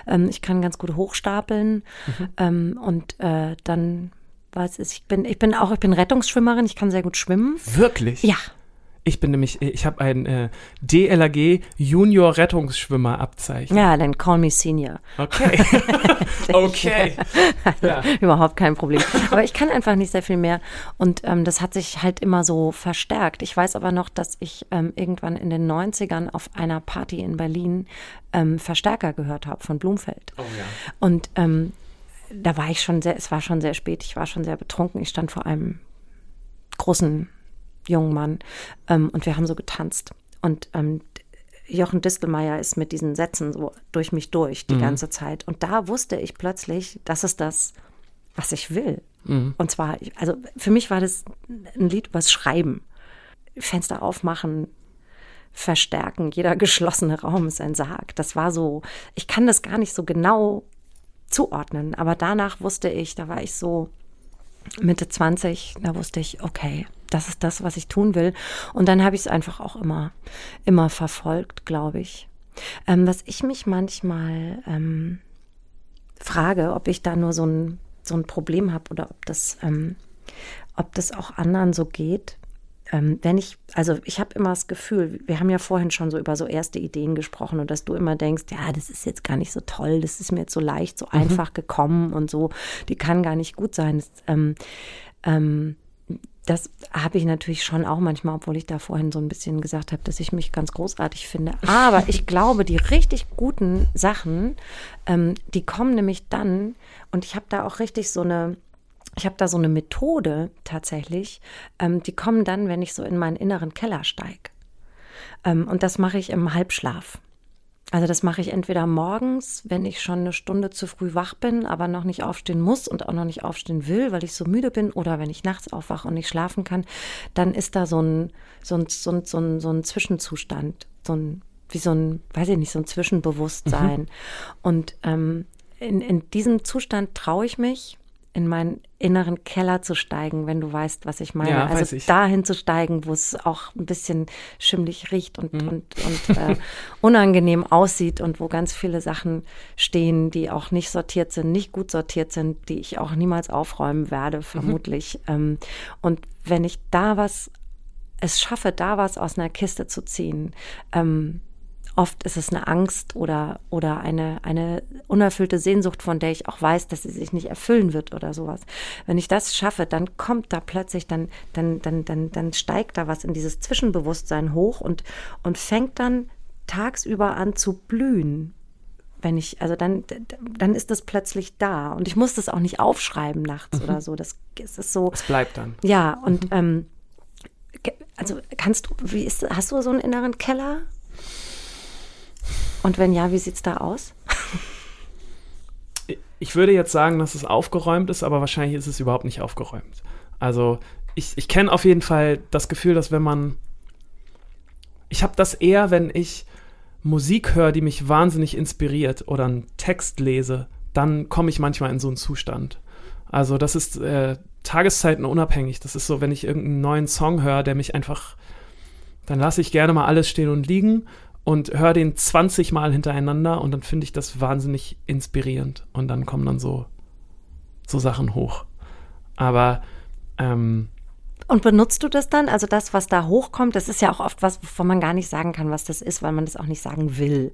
ähm, ich kann ganz gut hochstapeln mhm. ähm, und äh, dann was ist, ich bin, ich bin auch, ich bin Rettungsschwimmerin, ich kann sehr gut schwimmen. Wirklich? Ja. Ich bin nämlich, ich habe ein äh, DLRG Junior Rettungsschwimmer Abzeichen. Ja, dann call me Senior. Okay. okay. Ja. Überhaupt kein Problem. Aber ich kann einfach nicht sehr viel mehr. Und ähm, das hat sich halt immer so verstärkt. Ich weiß aber noch, dass ich ähm, irgendwann in den 90ern auf einer Party in Berlin ähm, Verstärker gehört habe von Blumfeld. Oh ja. Und ähm, da war ich schon sehr, es war schon sehr spät, ich war schon sehr betrunken. Ich stand vor einem großen jungen Mann ähm, und wir haben so getanzt. Und ähm, Jochen Distelmeier ist mit diesen Sätzen so durch mich durch die mhm. ganze Zeit. Und da wusste ich plötzlich, das ist das, was ich will. Mhm. Und zwar, also für mich war das ein Lied übers Schreiben. Fenster aufmachen, verstärken. Jeder geschlossene Raum ist ein Sarg. Das war so, ich kann das gar nicht so genau zuordnen. Aber danach wusste ich, da war ich so Mitte 20, da wusste ich, okay, das ist das, was ich tun will. Und dann habe ich es einfach auch immer, immer verfolgt, glaube ich. Ähm, was ich mich manchmal ähm, frage, ob ich da nur so ein, so ein Problem habe oder ob das, ähm, ob das auch anderen so geht. Ähm, wenn ich, also ich habe immer das Gefühl, wir haben ja vorhin schon so über so erste Ideen gesprochen und dass du immer denkst, ja, das ist jetzt gar nicht so toll, das ist mir jetzt so leicht, so mhm. einfach gekommen und so, die kann gar nicht gut sein. Das, ähm, ähm, das habe ich natürlich schon auch manchmal, obwohl ich da vorhin so ein bisschen gesagt habe, dass ich mich ganz großartig finde. Aber ich glaube, die richtig guten Sachen, ähm, die kommen nämlich dann, und ich habe da auch richtig so eine, ich habe da so eine Methode tatsächlich, ähm, die kommen dann, wenn ich so in meinen inneren Keller steige. Ähm, und das mache ich im Halbschlaf. Also das mache ich entweder morgens, wenn ich schon eine Stunde zu früh wach bin, aber noch nicht aufstehen muss und auch noch nicht aufstehen will, weil ich so müde bin, oder wenn ich nachts aufwache und nicht schlafen kann, dann ist da so ein, so ein, so ein, so ein, so ein Zwischenzustand, so ein, wie so ein, weiß ich nicht, so ein Zwischenbewusstsein. Mhm. Und ähm, in, in diesem Zustand traue ich mich, in meinen inneren Keller zu steigen, wenn du weißt, was ich meine. Ja, also ich. dahin zu steigen, wo es auch ein bisschen schimmlig riecht und, Mhm. und, und äh, unangenehm aussieht und wo ganz viele Sachen stehen, die auch nicht sortiert sind, nicht gut sortiert sind, die ich auch niemals aufräumen werde, Mhm. vermutlich. Ähm, und wenn ich da was, es schaffe, da was aus einer Kiste zu ziehen, ähm, Oft ist es eine Angst oder, oder eine, eine unerfüllte Sehnsucht, von der ich auch weiß, dass sie sich nicht erfüllen wird oder sowas. Wenn ich das schaffe, dann kommt da plötzlich, dann, dann, dann, dann, dann steigt da was in dieses Zwischenbewusstsein hoch und, und fängt dann tagsüber an zu blühen. Wenn ich, also dann, dann ist das plötzlich da. Und ich muss das auch nicht aufschreiben nachts oder so. Das, es ist so. Es bleibt dann. Ja, und ähm, ge- also kannst du, wie ist, hast du so einen inneren Keller? Und wenn ja, wie sieht's da aus? Ich würde jetzt sagen, dass es aufgeräumt ist, aber wahrscheinlich ist es überhaupt nicht aufgeräumt. Also ich, ich kenne auf jeden Fall das Gefühl, dass wenn man. Ich habe das eher, wenn ich Musik höre, die mich wahnsinnig inspiriert oder einen Text lese, dann komme ich manchmal in so einen Zustand. Also das ist äh, Tageszeiten unabhängig. Das ist so, wenn ich irgendeinen neuen Song höre, der mich einfach, dann lasse ich gerne mal alles stehen und liegen und höre den 20 Mal hintereinander und dann finde ich das wahnsinnig inspirierend und dann kommen dann so, so Sachen hoch. Aber ähm, Und benutzt du das dann? Also das, was da hochkommt, das ist ja auch oft was, wovon man gar nicht sagen kann, was das ist, weil man das auch nicht sagen will.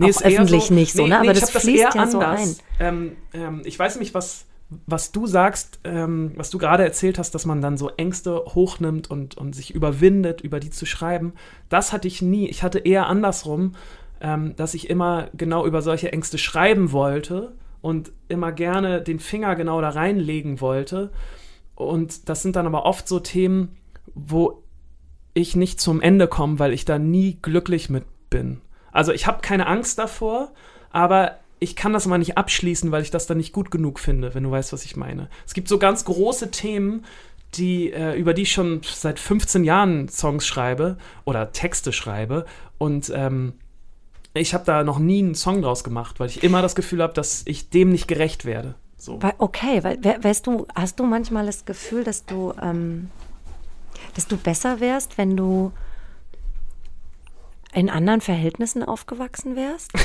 Auch ist öffentlich nicht so, ne? Aber ich das fließt eher ja so anders. Ähm, ähm, ich weiß nicht, was, was du sagst, ähm, was du gerade erzählt hast, dass man dann so Ängste hochnimmt und, und sich überwindet, über die zu schreiben. Das hatte ich nie. Ich hatte eher andersrum, ähm, dass ich immer genau über solche Ängste schreiben wollte und immer gerne den Finger genau da reinlegen wollte. Und das sind dann aber oft so Themen, wo ich nicht zum Ende komme, weil ich da nie glücklich mit bin. Also ich habe keine Angst davor, aber ich kann das mal nicht abschließen, weil ich das dann nicht gut genug finde, wenn du weißt, was ich meine. Es gibt so ganz große Themen, die, äh, über die ich schon seit 15 Jahren Songs schreibe oder Texte schreibe und ähm, ich habe da noch nie einen Song draus gemacht, weil ich immer das Gefühl habe, dass ich dem nicht gerecht werde. So. Weil, okay, weil we- weißt du, hast du manchmal das Gefühl, dass du, ähm, dass du besser wärst, wenn du in anderen Verhältnissen aufgewachsen wärst?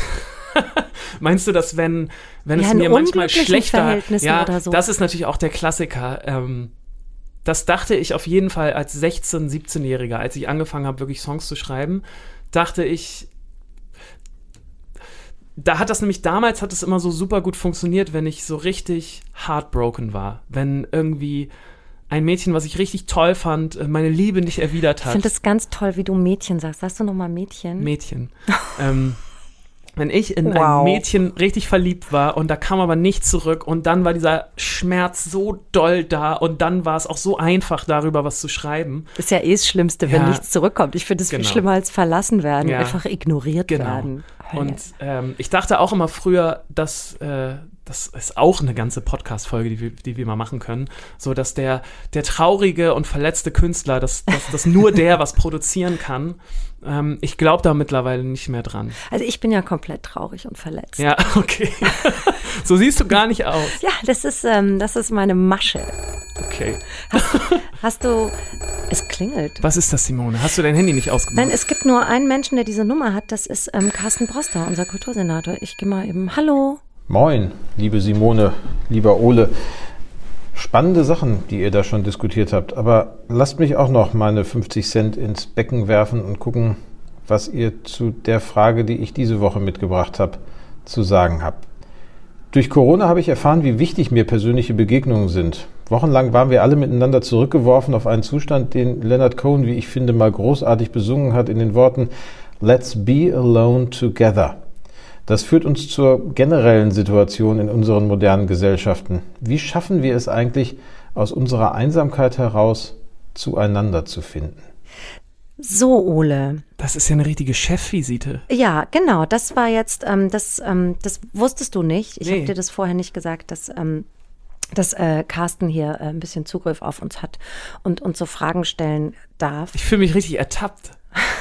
Meinst du, dass wenn, wenn Ja, es mir manchmal schlechter ja, so. das ist natürlich auch der Klassiker. Ähm, das dachte ich auf jeden Fall als 16-, 17-Jähriger, als ich angefangen habe, wirklich Songs zu schreiben, dachte ich, da hat das nämlich damals hat es immer so super gut funktioniert, wenn ich so richtig heartbroken war, wenn irgendwie ein Mädchen, was ich richtig toll fand, äh, meine Liebe nicht erwidert Ich hat. finde es ganz toll, wie du Mädchen sagst. Sagst du nochmal Mädchen? Mädchen. ähm, wenn ich in Wow. ein Mädchen richtig verliebt war und da kam aber nicht zurück und dann war dieser Schmerz so doll da und dann war es auch so einfach darüber was zu schreiben. ist ja eh das Schlimmste, wenn Ja. nichts zurückkommt. Ich finde es viel Genau. schlimmer als verlassen werden, Ja. einfach ignoriert Genau. werden. Hölle. Und ähm, ich dachte auch immer früher, dass äh, das ist auch eine ganze Podcast-Folge, die, wir- die wir mal machen können, so dass der, der traurige und verletzte Künstler, dass, dass, dass nur der was produzieren kann. Ähm, ich glaube da mittlerweile nicht mehr dran. also ich bin ja komplett traurig und verletzt. Ja, okay. so siehst du gar nicht aus. Ja, das ist, ähm, das ist meine Masche. Okay. Hast du, es klingelt. Was ist das, Simone? Hast du dein Handy nicht ausgemacht? Nein, es gibt nur einen Menschen, der diese Nummer hat. Das ist ähm, Carsten Broster, unser Kultursenator. Ich gehe mal eben. Hallo. Moin, liebe Simone, lieber Ole. Spannende Sachen, die ihr da schon diskutiert habt. Aber lasst mich auch noch meine 50 Cent ins Becken werfen und gucken, was ihr zu der Frage, die ich diese Woche mitgebracht habe, zu sagen habt. Durch Corona habe ich erfahren, wie wichtig mir persönliche Begegnungen sind. Wochenlang waren wir alle miteinander zurückgeworfen auf einen Zustand, den Leonard Cohen, wie ich finde, mal großartig besungen hat in den Worten Let's be alone together. Das führt uns zur generellen Situation in unseren modernen Gesellschaften. Wie schaffen wir es eigentlich, aus unserer Einsamkeit heraus zueinander zu finden? So, Ole. Das ist ja eine richtige Chefvisite. Ja, genau. Das war jetzt, ähm, das, ähm, das wusstest du nicht. Ich Nee. habe dir das vorher nicht gesagt, dass, ähm, dass äh, Carsten hier äh, ein bisschen Zugriff auf uns hat und uns so Fragen stellen darf. Ich fühle mich richtig ertappt.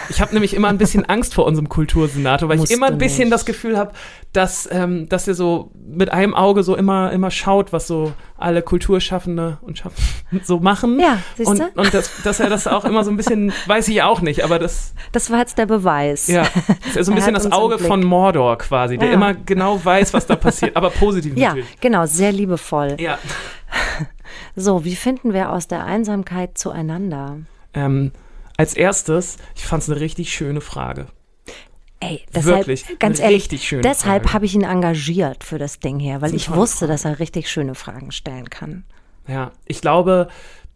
Ich habe nämlich immer ein bisschen Angst vor unserem Kultursenator, weil Musst ich immer ein bisschen nicht. das Gefühl habe, dass, ähm, dass er so mit einem Auge so immer, immer schaut, was so alle Kulturschaffende und Schaff so machen. Ja, siehst und, du? und das, dass er das auch immer so ein bisschen, weiß ich auch nicht, aber das, Das war jetzt der Beweis. ja, das ist so ein Er bisschen das Auge von Mordor quasi, der Ja. immer genau weiß, was da passiert, aber positiv Ja, natürlich. genau, sehr liebevoll. Ja. So, wie finden wir aus der Einsamkeit zueinander? Ähm, als erstes, ich fand es eine richtig schöne Frage. Ey, deshalb, Wirklich, ganz ehrlich, deshalb habe ich ihn engagiert für das Ding hier, weil ich wusste, Frage. dass er richtig schöne Fragen stellen kann. Ja, ich glaube,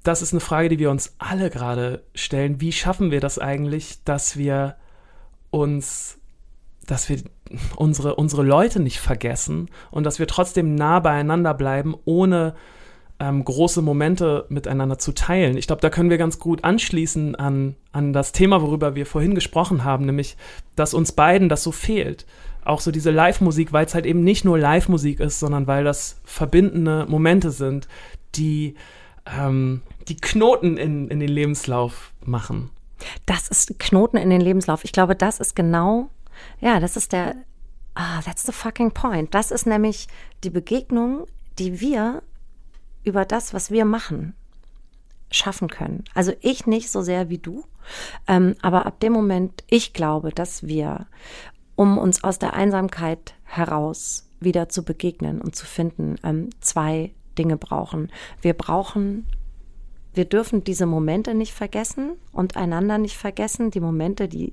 das ist eine Frage, die wir uns alle gerade stellen. Wie schaffen wir das eigentlich, dass wir uns, dass wir unsere, unsere Leute nicht vergessen und dass wir trotzdem nah beieinander bleiben, ohne ähm, große Momente miteinander zu teilen. Ich glaube, da können wir ganz gut anschließen an, an das Thema, worüber wir vorhin gesprochen haben, nämlich, dass uns beiden das so fehlt. Auch so diese Live-Musik, weil es halt eben nicht nur Live-Musik ist, sondern weil das verbindende Momente sind, die ähm, die Knoten in, in den Lebenslauf machen. Das ist Knoten in den Lebenslauf. Ich glaube, das ist genau, ja, das ist der, ah, that's the fucking point. Das ist nämlich die Begegnung, die wir über das, was wir machen, schaffen können. Also ich nicht so sehr wie du, ähm, aber ab dem Moment, ich glaube, dass wir, um uns aus der Einsamkeit heraus wieder zu begegnen und zu finden, ähm, zwei Dinge brauchen. Wir brauchen wir dürfen diese Momente nicht vergessen und einander nicht vergessen, die Momente, die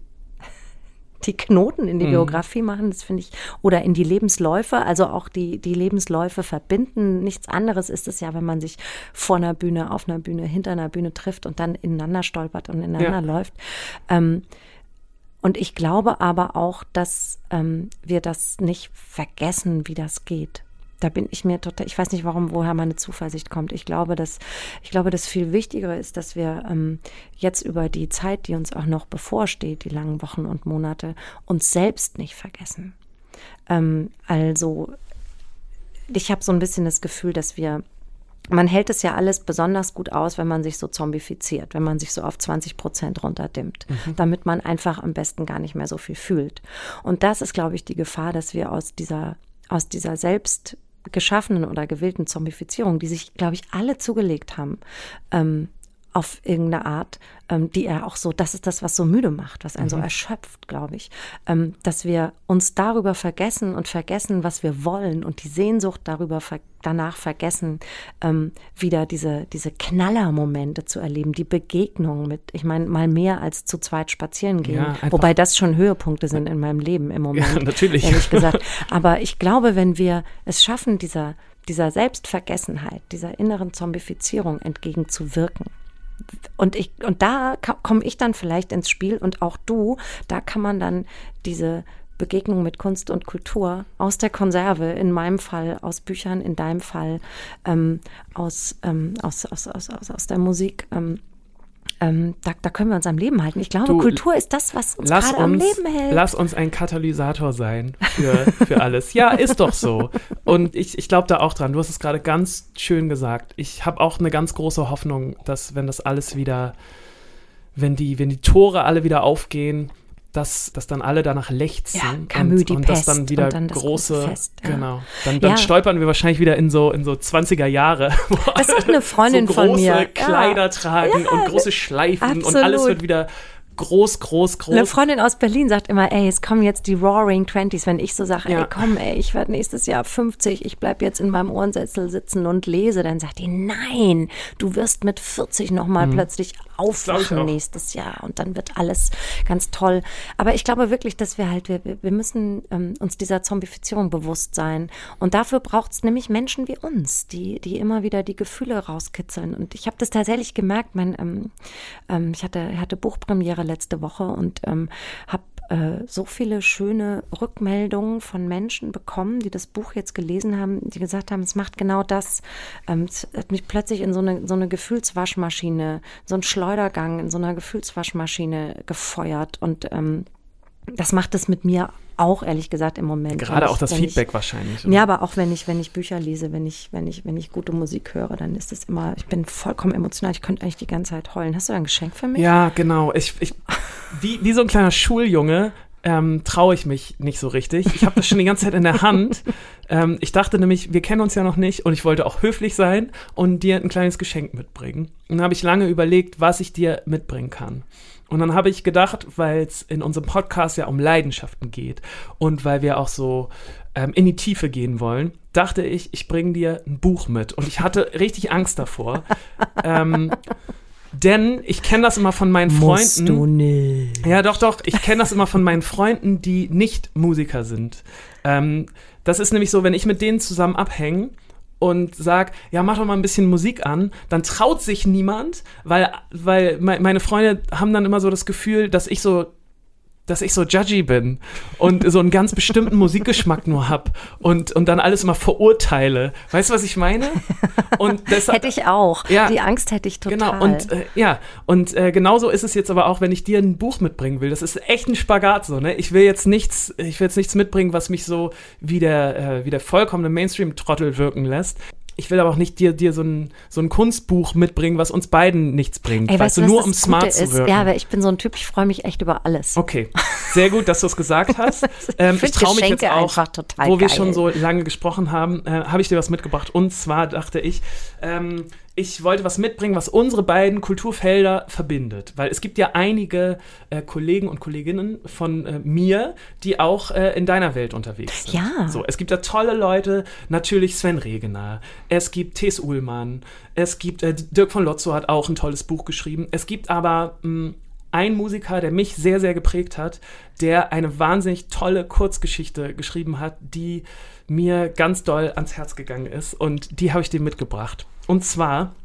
die Knoten in die Biografie machen, das finde ich, oder in die Lebensläufe, also auch die, die Lebensläufe verbinden. Nichts anderes ist es ja, wenn man sich vor einer Bühne, auf einer Bühne, hinter einer Bühne trifft und dann ineinander stolpert und ineinander Ja. läuft. Ähm, und ich glaube aber auch, dass ähm, wir das nicht vergessen, wie das geht. Da bin ich mir total, ich weiß nicht, warum, woher meine Zuversicht kommt. Ich glaube, dass, ich glaube, das viel Wichtigere ist, dass wir ähm, jetzt über die Zeit, die uns auch noch bevorsteht, die langen Wochen und Monate, uns selbst nicht vergessen. Ähm, also, ich habe so ein bisschen das Gefühl, dass wir man hält es ja alles besonders gut aus, wenn man sich so zombifiziert, wenn man sich so auf 20 Prozent runterdimmt, damit man einfach am besten gar nicht mehr so viel fühlt. Und das ist, glaube ich, die Gefahr, dass wir aus dieser, aus dieser selbst geschaffenen oder gewillten Zombifizierung, die sich, glaube ich, alle zugelegt haben, ähm, auf irgendeine Art, ähm, die er auch so, das ist das, was so müde macht, was einen so erschöpft, glaube ich, ähm, dass wir uns darüber vergessen und vergessen, was wir wollen und die Sehnsucht darüber ver danach vergessen, ähm, wieder diese, diese Knallermomente zu erleben, die Begegnung mit, ich meine, mal mehr als zu zweit spazieren gehen, Ja, wobei das schon Höhepunkte sind in meinem Leben im Moment. Ja, natürlich. Ehrlich gesagt. Aber ich glaube, wenn wir es schaffen, dieser, dieser Selbstvergessenheit, dieser inneren Zombifizierung entgegenzuwirken, und ich und da komme ich dann vielleicht ins Spiel und auch du, da kann man dann diese Begegnung mit Kunst und Kultur aus der Konserve, in meinem Fall aus Büchern, in deinem Fall ähm, aus, ähm, aus, aus, aus, aus, aus der Musik. Ähm, ähm, da, da können wir uns am Leben halten. Ich glaube, Du, Kultur ist das, was uns gerade am Leben hält. lass uns ein Katalysator sein für, für alles. Ja, ist doch so. Und ich, ich glaube da auch dran. Du hast es gerade ganz schön gesagt. Ich habe auch eine ganz große Hoffnung, dass wenn das alles wieder, wenn die, wenn die Tore alle wieder aufgehen, dass, dass dann alle danach lechzen Ja, und, und dass Pest dann wieder und dann das große, große Fest, ja. genau, dann, dann Ja. stolpern wir wahrscheinlich wieder in so in so 20er Jahre. wo Das sagt eine Freundin so von große mir. Ja. Kleider tragen und große Schleifen und absolut. alles wird wieder groß, groß, groß. Eine Freundin aus Berlin sagt immer, ey, es kommen jetzt die Roaring Twenties, wenn ich so sage, Ja. ey, komm, ey, ich werde nächstes Jahr 50, ich bleib jetzt in meinem Ohrensessel sitzen und lese, dann sagt die, nein, du wirst mit 40 nochmal plötzlich Mhm. glaub ich aufwachen nächstes Jahr und dann wird alles ganz toll. Aber ich glaube wirklich, dass wir halt, wir, wir müssen ähm, uns dieser Zombifizierung bewusst sein und dafür braucht es nämlich Menschen wie uns, die, die immer wieder die Gefühle rauskitzeln und ich habe das tatsächlich gemerkt, mein, ähm, ähm, ich hatte, hatte Buchpremiere letzte Woche und ähm, habe äh, so viele schöne Rückmeldungen von Menschen bekommen, die das Buch jetzt gelesen haben, die gesagt haben, es macht genau das. Ähm, es hat mich plötzlich in so eine, so eine Gefühlswaschmaschine, so ein Schleudergang in so einer Gefühlswaschmaschine gefeuert und ähm, das macht es mit mir auch ehrlich gesagt im Moment. Gerade Wenn auch ich- das wenn ich- Feedback wahrscheinlich. ja, aber auch wenn ich, wenn ich Bücher lese, wenn ich, wenn ich, wenn ich gute Musik höre, dann ist es immer, ich bin vollkommen emotional. Ich könnte eigentlich die ganze Zeit heulen. Hast du ein Geschenk für mich? Ja, genau. Ich, ich, wie, wie so ein kleiner Schuljunge ähm, traue ich mich nicht so richtig. Ich habe das schon die ganze Zeit in der Hand. Ähm, ich dachte nämlich, wir kennen uns ja noch nicht und ich wollte auch höflich sein und dir ein kleines Geschenk mitbringen. Und dann habe ich lange überlegt, was ich dir mitbringen kann. Und dann habe ich gedacht, weil es in unserem Podcast ja um Leidenschaften geht und weil wir auch so ähm, in die Tiefe gehen wollen, dachte ich, ich bringe dir ein Buch mit. Und ich hatte richtig Angst davor. ähm, denn ich kenne das immer von meinen Musst Freunden. du nicht. Ja, doch, doch. Ich kenne das immer von meinen Freunden, die nicht Musiker sind. Ähm, das ist nämlich so, wenn ich mit denen zusammen abhänge und sag, ja, mach doch mal ein bisschen Musik an, dann traut sich niemand, weil, weil me- meine Freunde haben dann immer so das Gefühl, dass ich so dass ich so judgy bin und so einen ganz bestimmten Musikgeschmack nur hab und, und dann alles immer verurteile. Weißt du, was ich meine? Und deshalb, Hätte ich auch. Ja. Die Angst hätte ich total. Genau, und äh, ja, und äh, genauso ist es jetzt aber auch, wenn ich dir ein Buch mitbringen will. Das ist echt ein Spagat so, ne? Ich will jetzt nichts, ich will jetzt nichts mitbringen, was mich so wie der, äh, wie der vollkommene Mainstream-Trottel wirken lässt. Ich will aber auch nicht dir, dir so, ein, so ein Kunstbuch mitbringen, was uns beiden nichts bringt. Ey, weißt du, nur um smart Gute zu ist? wirken. Ja, aber ich bin so ein Typ, ich freue mich echt über alles. Okay, sehr gut, dass du es gesagt hast. Ähm, ich traue mich jetzt auch, wo wir geil. schon so lange gesprochen haben, äh, habe ich dir was mitgebracht. Und zwar dachte ich, ähm, ich wollte was mitbringen, was unsere beiden Kulturfelder verbindet. Weil es gibt ja einige äh, Kollegen und Kolleginnen von äh, mir, die auch äh, in deiner Welt unterwegs sind. Ja. So, es gibt da tolle Leute, natürlich Sven Regener, es gibt Thes Uhlmann, es gibt äh, Dirk von Lotzo hat auch ein tolles Buch geschrieben. Es gibt aber mh, ein Musiker, der mich sehr, sehr geprägt hat, der eine wahnsinnig tolle Kurzgeschichte geschrieben hat, die mir ganz doll ans Herz gegangen ist. Und die habe ich dir mitgebracht. Und zwar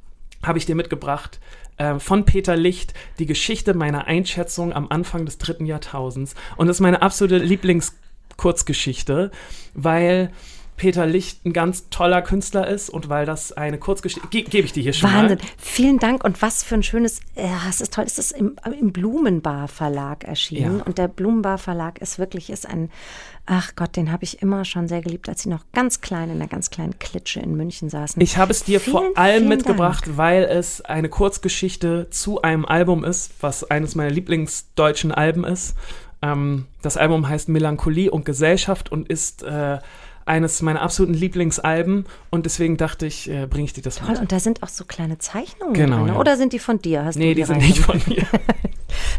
habe ich dir mitgebracht äh, von Peter Licht die Geschichte meiner Einschätzung am Anfang des dritten Jahrtausends. Und das ist meine absolute Lieblingskurzgeschichte, weil Peter Licht ein ganz toller Künstler ist und weil das eine Kurzgeschichte. Ge Gebe ich dir hier schon Wahnsinn. mal. Vielen Dank und was für ein schönes, ja, es ist toll, es ist im, im Blumenbar Verlag erschienen Ja. und der Blumenbar Verlag ist wirklich, ist ein, ach Gott, den habe ich immer schon sehr geliebt, als sie noch ganz klein in einer ganz kleinen Klitsche in München saßen. Ich habe es dir vor Vielen, allem vielen mitgebracht, weil es eine Kurzgeschichte zu einem Album ist, was eines meiner Lieblingsdeutschen Alben ist. Ähm, das Album heißt Melancholie und Gesellschaft und ist äh, eines meiner absoluten Lieblingsalben und deswegen dachte ich, äh, bringe ich dir das Toll, mit. und da sind auch so kleine Zeichnungen Genau, drin. ne? ja. Oder sind die von dir? Hast Nee, du die die sind nicht von mir.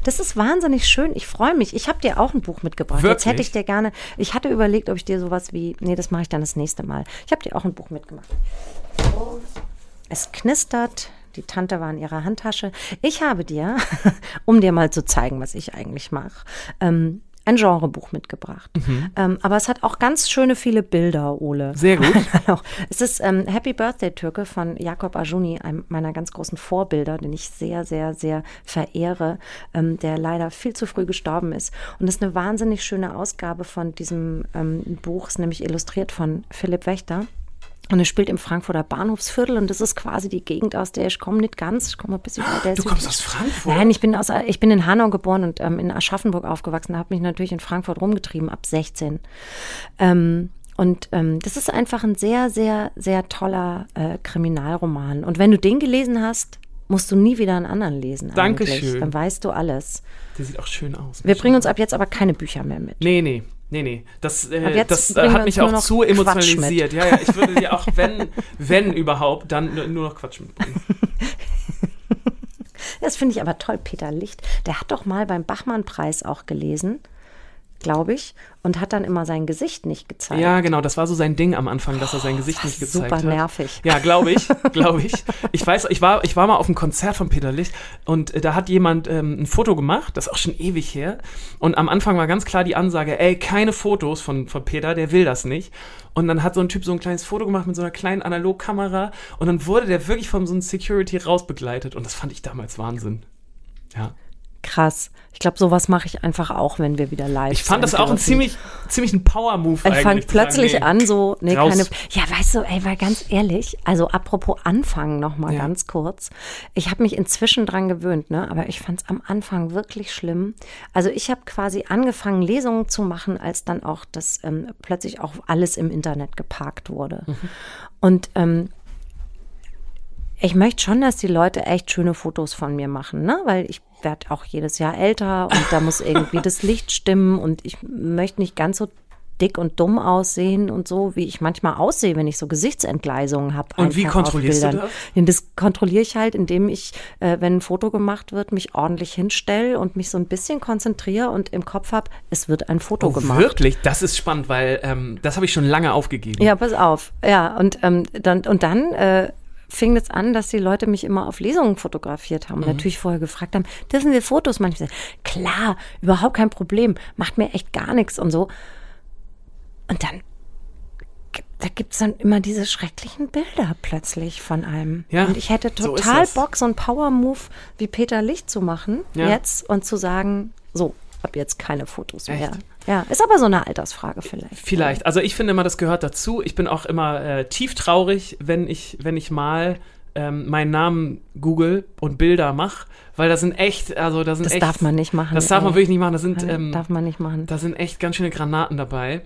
Das ist wahnsinnig schön. Ich freue mich. Ich habe dir auch ein Buch mitgebracht. Jetzt hätte Wirklich? ich dir gerne. Ich hatte überlegt, ob ich dir sowas wie. Nee, das mache ich dann das nächste Mal. Ich habe dir auch ein Buch mitgemacht. Es knistert. Die Tante war in ihrer Handtasche. Ich habe dir, um dir mal zu zeigen, was ich eigentlich mache, ähm, ein Genrebuch mitgebracht. Ähm, aber es hat auch ganz schöne viele Bilder, Ole. Sehr gut. Es ist ähm, Happy Birthday Türke von Jakob Ajuni, einem meiner ganz großen Vorbilder, den ich sehr, sehr, sehr verehre, ähm, der leider viel zu früh gestorben ist. Und es ist eine wahnsinnig schöne Ausgabe von diesem ähm, Buch, ist nämlich illustriert von Philipp Wächter. Und es spielt im Frankfurter Bahnhofsviertel und das ist quasi die Gegend, aus der ich komme, nicht ganz. Ich komme ein bisschen weiter. Du kommst aus Frankfurt? Nein, ich bin, aus, ich bin in Hanau geboren und ähm, in Aschaffenburg aufgewachsen, habe mich natürlich in Frankfurt rumgetrieben ab 16. Ähm, und ähm, das ist einfach ein sehr, sehr, sehr toller äh, Kriminalroman. Und wenn du den gelesen hast, musst du nie wieder einen anderen lesen. eigentlich. Dankeschön. Dann weißt du alles. Der sieht auch schön aus. Wir bringen uns ab jetzt aber keine Bücher mehr mit. Nee, nee. Nee, nee, das, äh, das äh, hat mich auch zu emotionalisiert. Ja, ja, ich würde dir auch, wenn, wenn überhaupt, dann nur- nur noch Quatsch mitbringen. Das finde ich aber toll, Peter Licht. Der hat doch mal beim Bachmann-Preis auch gelesen, glaube ich, und hat dann immer sein Gesicht nicht gezeigt. Ja, genau, das war so sein Ding am Anfang, dass er sein Gesicht nicht gezeigt super hat. nervig. Ja, glaube ich, glaube ich. Ich weiß, ich war, ich war mal auf einem Konzert von Peter Licht und äh, da hat jemand ähm, ein Foto gemacht, das ist auch schon ewig her. Und am Anfang war ganz klar die Ansage, ey, keine Fotos von, von Peter, der will das nicht. Und dann hat so ein Typ so ein kleines Foto gemacht mit so einer kleinen Analogkamera und dann wurde der wirklich von so einem Security rausbegleitet und das fand ich damals Wahnsinn. Ja. Krass. Ich glaube, sowas mache ich einfach auch, wenn wir wieder live Ich fand das auch ein ziemlich, ziemlich ein Power-Move Ich fang zu sagen, plötzlich nee, an, so, nee, raus. keine. Ja, weißt du, ey, weil ganz ehrlich, also apropos Anfang noch mal Ja. ganz kurz. Ich habe mich inzwischen dran gewöhnt, ne? Aber ich fand es am Anfang wirklich schlimm. Also ich habe quasi angefangen, Lesungen zu machen, als dann auch das ähm, plötzlich auch alles im Internet geparkt wurde. Mhm. Und ähm, ich möchte schon, dass die Leute echt schöne Fotos von mir machen, ne? Weil ich werde auch jedes Jahr älter und da muss irgendwie das Licht stimmen und ich möchte nicht ganz so dick und dumm aussehen und so, wie ich manchmal aussehe, wenn ich so Gesichtsentgleisungen habe. Und wie kontrollierst du das? Das kontrolliere ich halt, indem ich, äh, wenn ein Foto gemacht wird, mich ordentlich hinstelle und mich so ein bisschen konzentriere und im Kopf habe, es wird ein Foto oh, gemacht. Wirklich? Das ist spannend, weil ähm, das habe ich schon lange aufgegeben. Ja, pass auf. Ja, und, ähm, dann, und dann äh, fing es an, dass die Leute mich immer auf Lesungen fotografiert haben. Mhm. Natürlich vorher gefragt haben, dürfen wir Fotos manchmal? Klar, überhaupt kein Problem, macht mir echt gar nichts und so. Und dann, da gibt es dann immer diese schrecklichen Bilder plötzlich von einem. Ja, und ich hätte so total das. Bock, so einen Power-Move wie Peter Licht zu machen Ja. jetzt und zu sagen, so, ab jetzt keine Fotos mehr. Ja, ist aber so eine Altersfrage vielleicht. Vielleicht. Also ich finde immer, das gehört dazu. Ich bin auch immer äh, tief traurig, wenn ich, wenn ich mal ähm, meinen Namen google und Bilder mache, weil da sind echt, also da sind Das echt, darf man nicht machen. Das darf man ey. wirklich nicht machen. Da sind, ähm, darf man nicht machen. da sind echt ganz schöne Granaten dabei.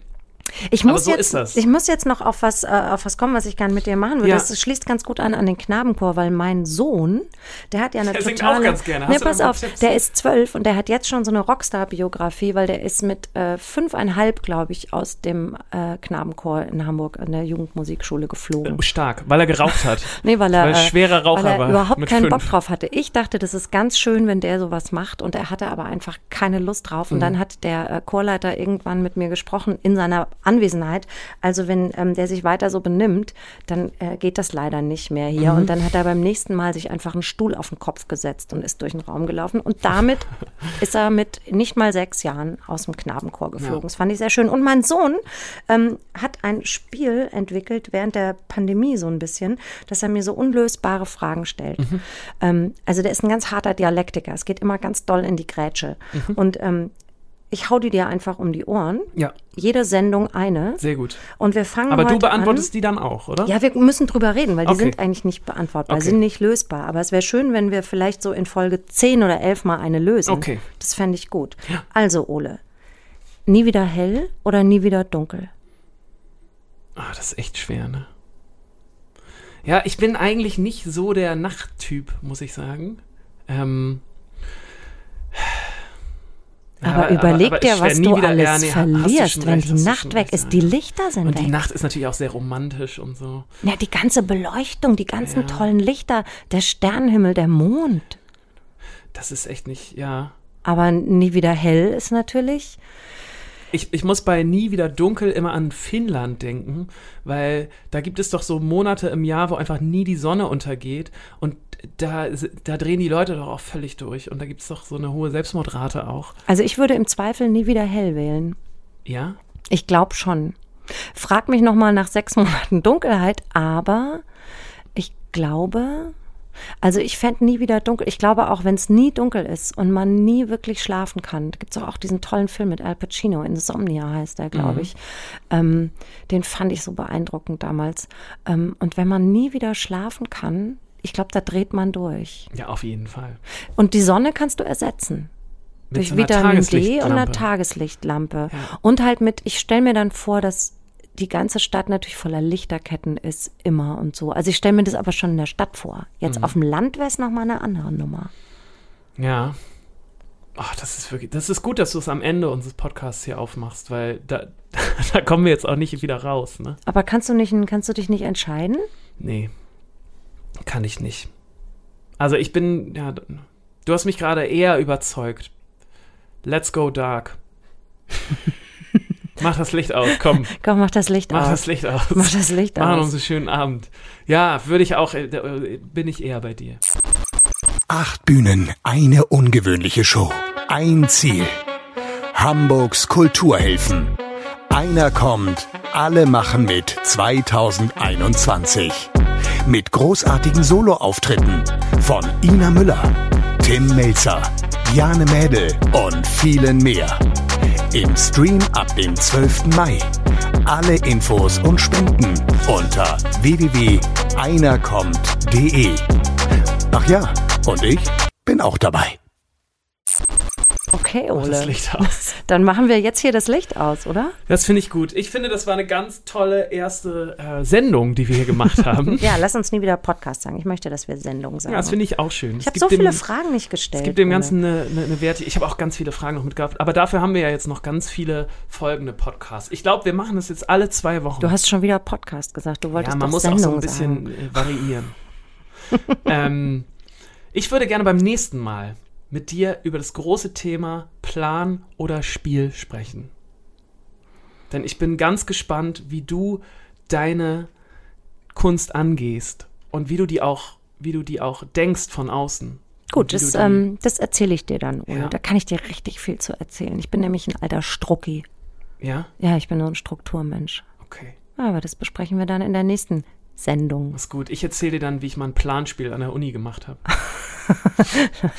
Ich Aber muss, so jetzt, ist das. ich muss jetzt noch auf was, äh, auf was kommen, was ich gerne mit dir machen würde. Ja. Das schließt ganz gut an an den Knabenchor, weil mein Sohn, der hat ja eine Der singt totale... auch ganz gerne. Hast da pass auf, Tipps? der ist zwölf und der hat jetzt schon so eine Rockstar-Biografie, weil der ist mit äh, fünfeinhalb, glaube ich, aus dem äh, Knabenchor in Hamburg an der Jugendmusikschule geflogen. Stark, weil er geraucht hat. Nee, weil er, Weil äh, schwerer Raucher weil er war überhaupt keinen fünf. Bock drauf hatte. Ich dachte, das ist ganz schön, wenn der sowas macht und er hatte aber einfach keine Lust drauf. Und Mhm. dann hat der äh, Chorleiter irgendwann mit mir gesprochen in seiner Anwesenheit. Also wenn ähm, der sich weiter so benimmt, dann äh, geht das leider nicht mehr hier. Mhm. Und dann hat er beim nächsten Mal sich einfach einen Stuhl auf den Kopf gesetzt und ist durch den Raum gelaufen. Und damit ist er mit nicht mal sechs Jahren aus dem Knabenchor geflogen. Ja. Das fand ich sehr schön. Und mein Sohn ähm, hat ein Spiel entwickelt während der Pandemie so ein bisschen, dass er mir so unlösbare Fragen stellt. Mhm. Ähm, also der ist ein ganz harter Dialektiker. Es geht immer ganz doll in die Grätsche. Mhm. Und ähm, ich hau die dir einfach um die Ohren. Ja, Jede Sendung eine. sehr gut. Und wir fangen Aber du beantwortest an. die dann auch, oder? Ja, wir müssen drüber reden, weil die Okay. sind eigentlich nicht beantwortbar, Okay. sind nicht lösbar. Aber es wäre schön, wenn wir vielleicht so in Folge 10 oder 11 mal eine lösen. Okay. Das fände ich gut. Also, Ole, nie wieder hell oder nie wieder dunkel? Ah, das ist echt schwer, ne? Ja, ich bin eigentlich nicht so der Nachttyp, muss ich sagen. Ähm, Aber überleg aber dir, ich wär was du alles ja, nee, du verlierst, schon wenn recht, die du Nacht weg recht, ist. ja. Die Lichter sind Und weg. die Nacht ist natürlich auch sehr romantisch und so. ja, die ganze Beleuchtung, die ganzen Ja. tollen Lichter, der Sternenhimmel, der Mond. Das ist echt nicht, ja. Aber nie wieder hell ist natürlich. Ich, ich muss bei Nie wieder dunkel immer an Finnland denken, weil da gibt es doch so Monate im Jahr, wo einfach nie die Sonne untergeht und da, da drehen die Leute doch auch völlig durch und da gibt es doch so eine hohe Selbstmordrate auch. Also ich würde im Zweifel nie wieder hell wählen. Ja? Ich glaube schon. Frag mich noch mal nach sechs Monaten Dunkelheit, aber ich glaube, also ich fände nie wieder dunkel. Ich glaube auch, wenn es nie dunkel ist und man nie wirklich schlafen kann, gibt es auch diesen tollen Film mit Al Pacino, Insomnia heißt der, glaube ich. Ähm, den fand ich so beeindruckend damals. Ähm, und wenn man nie wieder schlafen kann, ich glaube, da dreht man durch. Ja, auf jeden Fall. Und die Sonne kannst du ersetzen. Mit durch so Vitamin D und einer Tageslichtlampe. Tageslichtlampe. Ja. Und halt mit, ich stelle mir dann vor, dass die ganze Stadt natürlich voller Lichterketten ist, immer und so. Also ich stelle mir das aber schon in der Stadt vor. Jetzt Mhm. auf dem Land wäre es nochmal eine andere Nummer. Ja. Ach, das ist wirklich, das ist gut, dass du es am Ende unseres Podcasts hier aufmachst, weil da, da kommen wir jetzt auch nicht wieder raus, ne? Aber kannst du, nicht, kannst du dich nicht entscheiden? Nee. Kann ich nicht. Also ich bin, ja, du hast mich gerade eher überzeugt. Let's go dark. Mach das Licht aus, komm. Komm, mach das Licht Mach aus. das Licht aus. Mach das Licht Machen aus. uns einen schönen Abend. Ja, würde ich auch, äh, äh, bin ich eher bei dir. Acht Bühnen, eine ungewöhnliche Show. Ein Ziel. Hamburgs Kulturhelfen. Einer kommt, alle machen mit 2021. Mit großartigen Soloauftritten von Ina Müller, Tim Melzer, Jane Mädel und vielen mehr. Im Stream ab dem 12. Mai. Alle Infos und Spenden unter www.einerkommt.de. Ach ja, und ich bin auch dabei. Okay, Mach Ole. das Licht aus. Dann machen wir jetzt hier das Licht aus, oder? Das finde ich gut. Ich finde, das war eine ganz tolle erste äh, Sendung, die wir hier gemacht haben. Ja, lass uns nie wieder Podcast sagen. Ich möchte, dass wir Sendung sagen. Ja, das finde ich auch schön. ich habe so viele Fragen nicht gestellt. Es gibt dem Ole. Ganzen eine, eine, eine Werte. Ich habe auch ganz viele Fragen noch mitgehabt. Aber dafür haben wir ja jetzt noch ganz viele folgende Podcasts. Ich glaube, wir machen das jetzt alle zwei Wochen. Du hast schon wieder Podcast gesagt. Du wolltest ja, man doch muss Sendung auch so ein bisschen sagen. variieren. ähm, ich würde gerne beim nächsten Mal mit dir über das große Thema Plan oder Spiel sprechen. Denn ich bin ganz gespannt, wie du deine Kunst angehst und wie du die auch, wie du die auch denkst von außen. Gut, das, ähm, das erzähle ich dir dann. Ja. Da kann ich dir richtig viel zu erzählen. Ich bin nämlich ein alter Strucki. ja, Ja, ich bin so ein Strukturmensch. okay. Aber das besprechen wir dann in der nächsten Sendung. Das ist gut. Ich erzähle dir dann, wie ich mal ein Planspiel an der Uni gemacht habe.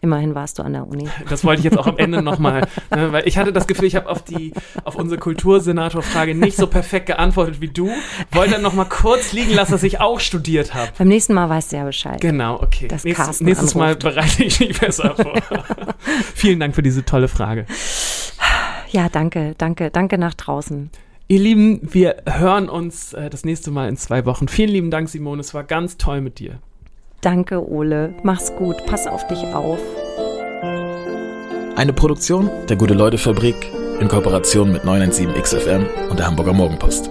Immerhin warst du an der Uni. Das wollte ich jetzt auch am Ende nochmal, ne, weil ich hatte das Gefühl, ich habe auf die, auf unsere Kultursenator-Frage nicht so perfekt geantwortet wie du. Wollte dann nochmal kurz liegen lassen, dass ich auch studiert habe. Beim nächsten Mal weißt du ja Bescheid. Genau, okay. Dass nächstes nächstes Mal bereite ich mich besser vor. Vielen Dank für diese tolle Frage. Ja, danke, danke, danke nach draußen. Ihr Lieben, wir hören uns äh, das nächste Mal in zwei Wochen. Vielen lieben Dank, Simone. Es war ganz toll mit dir. Danke, Ole. Mach's gut. Pass auf dich auf. Eine Produktion der Gute-Leute-Fabrik in Kooperation mit 917XFM und der Hamburger Morgenpost.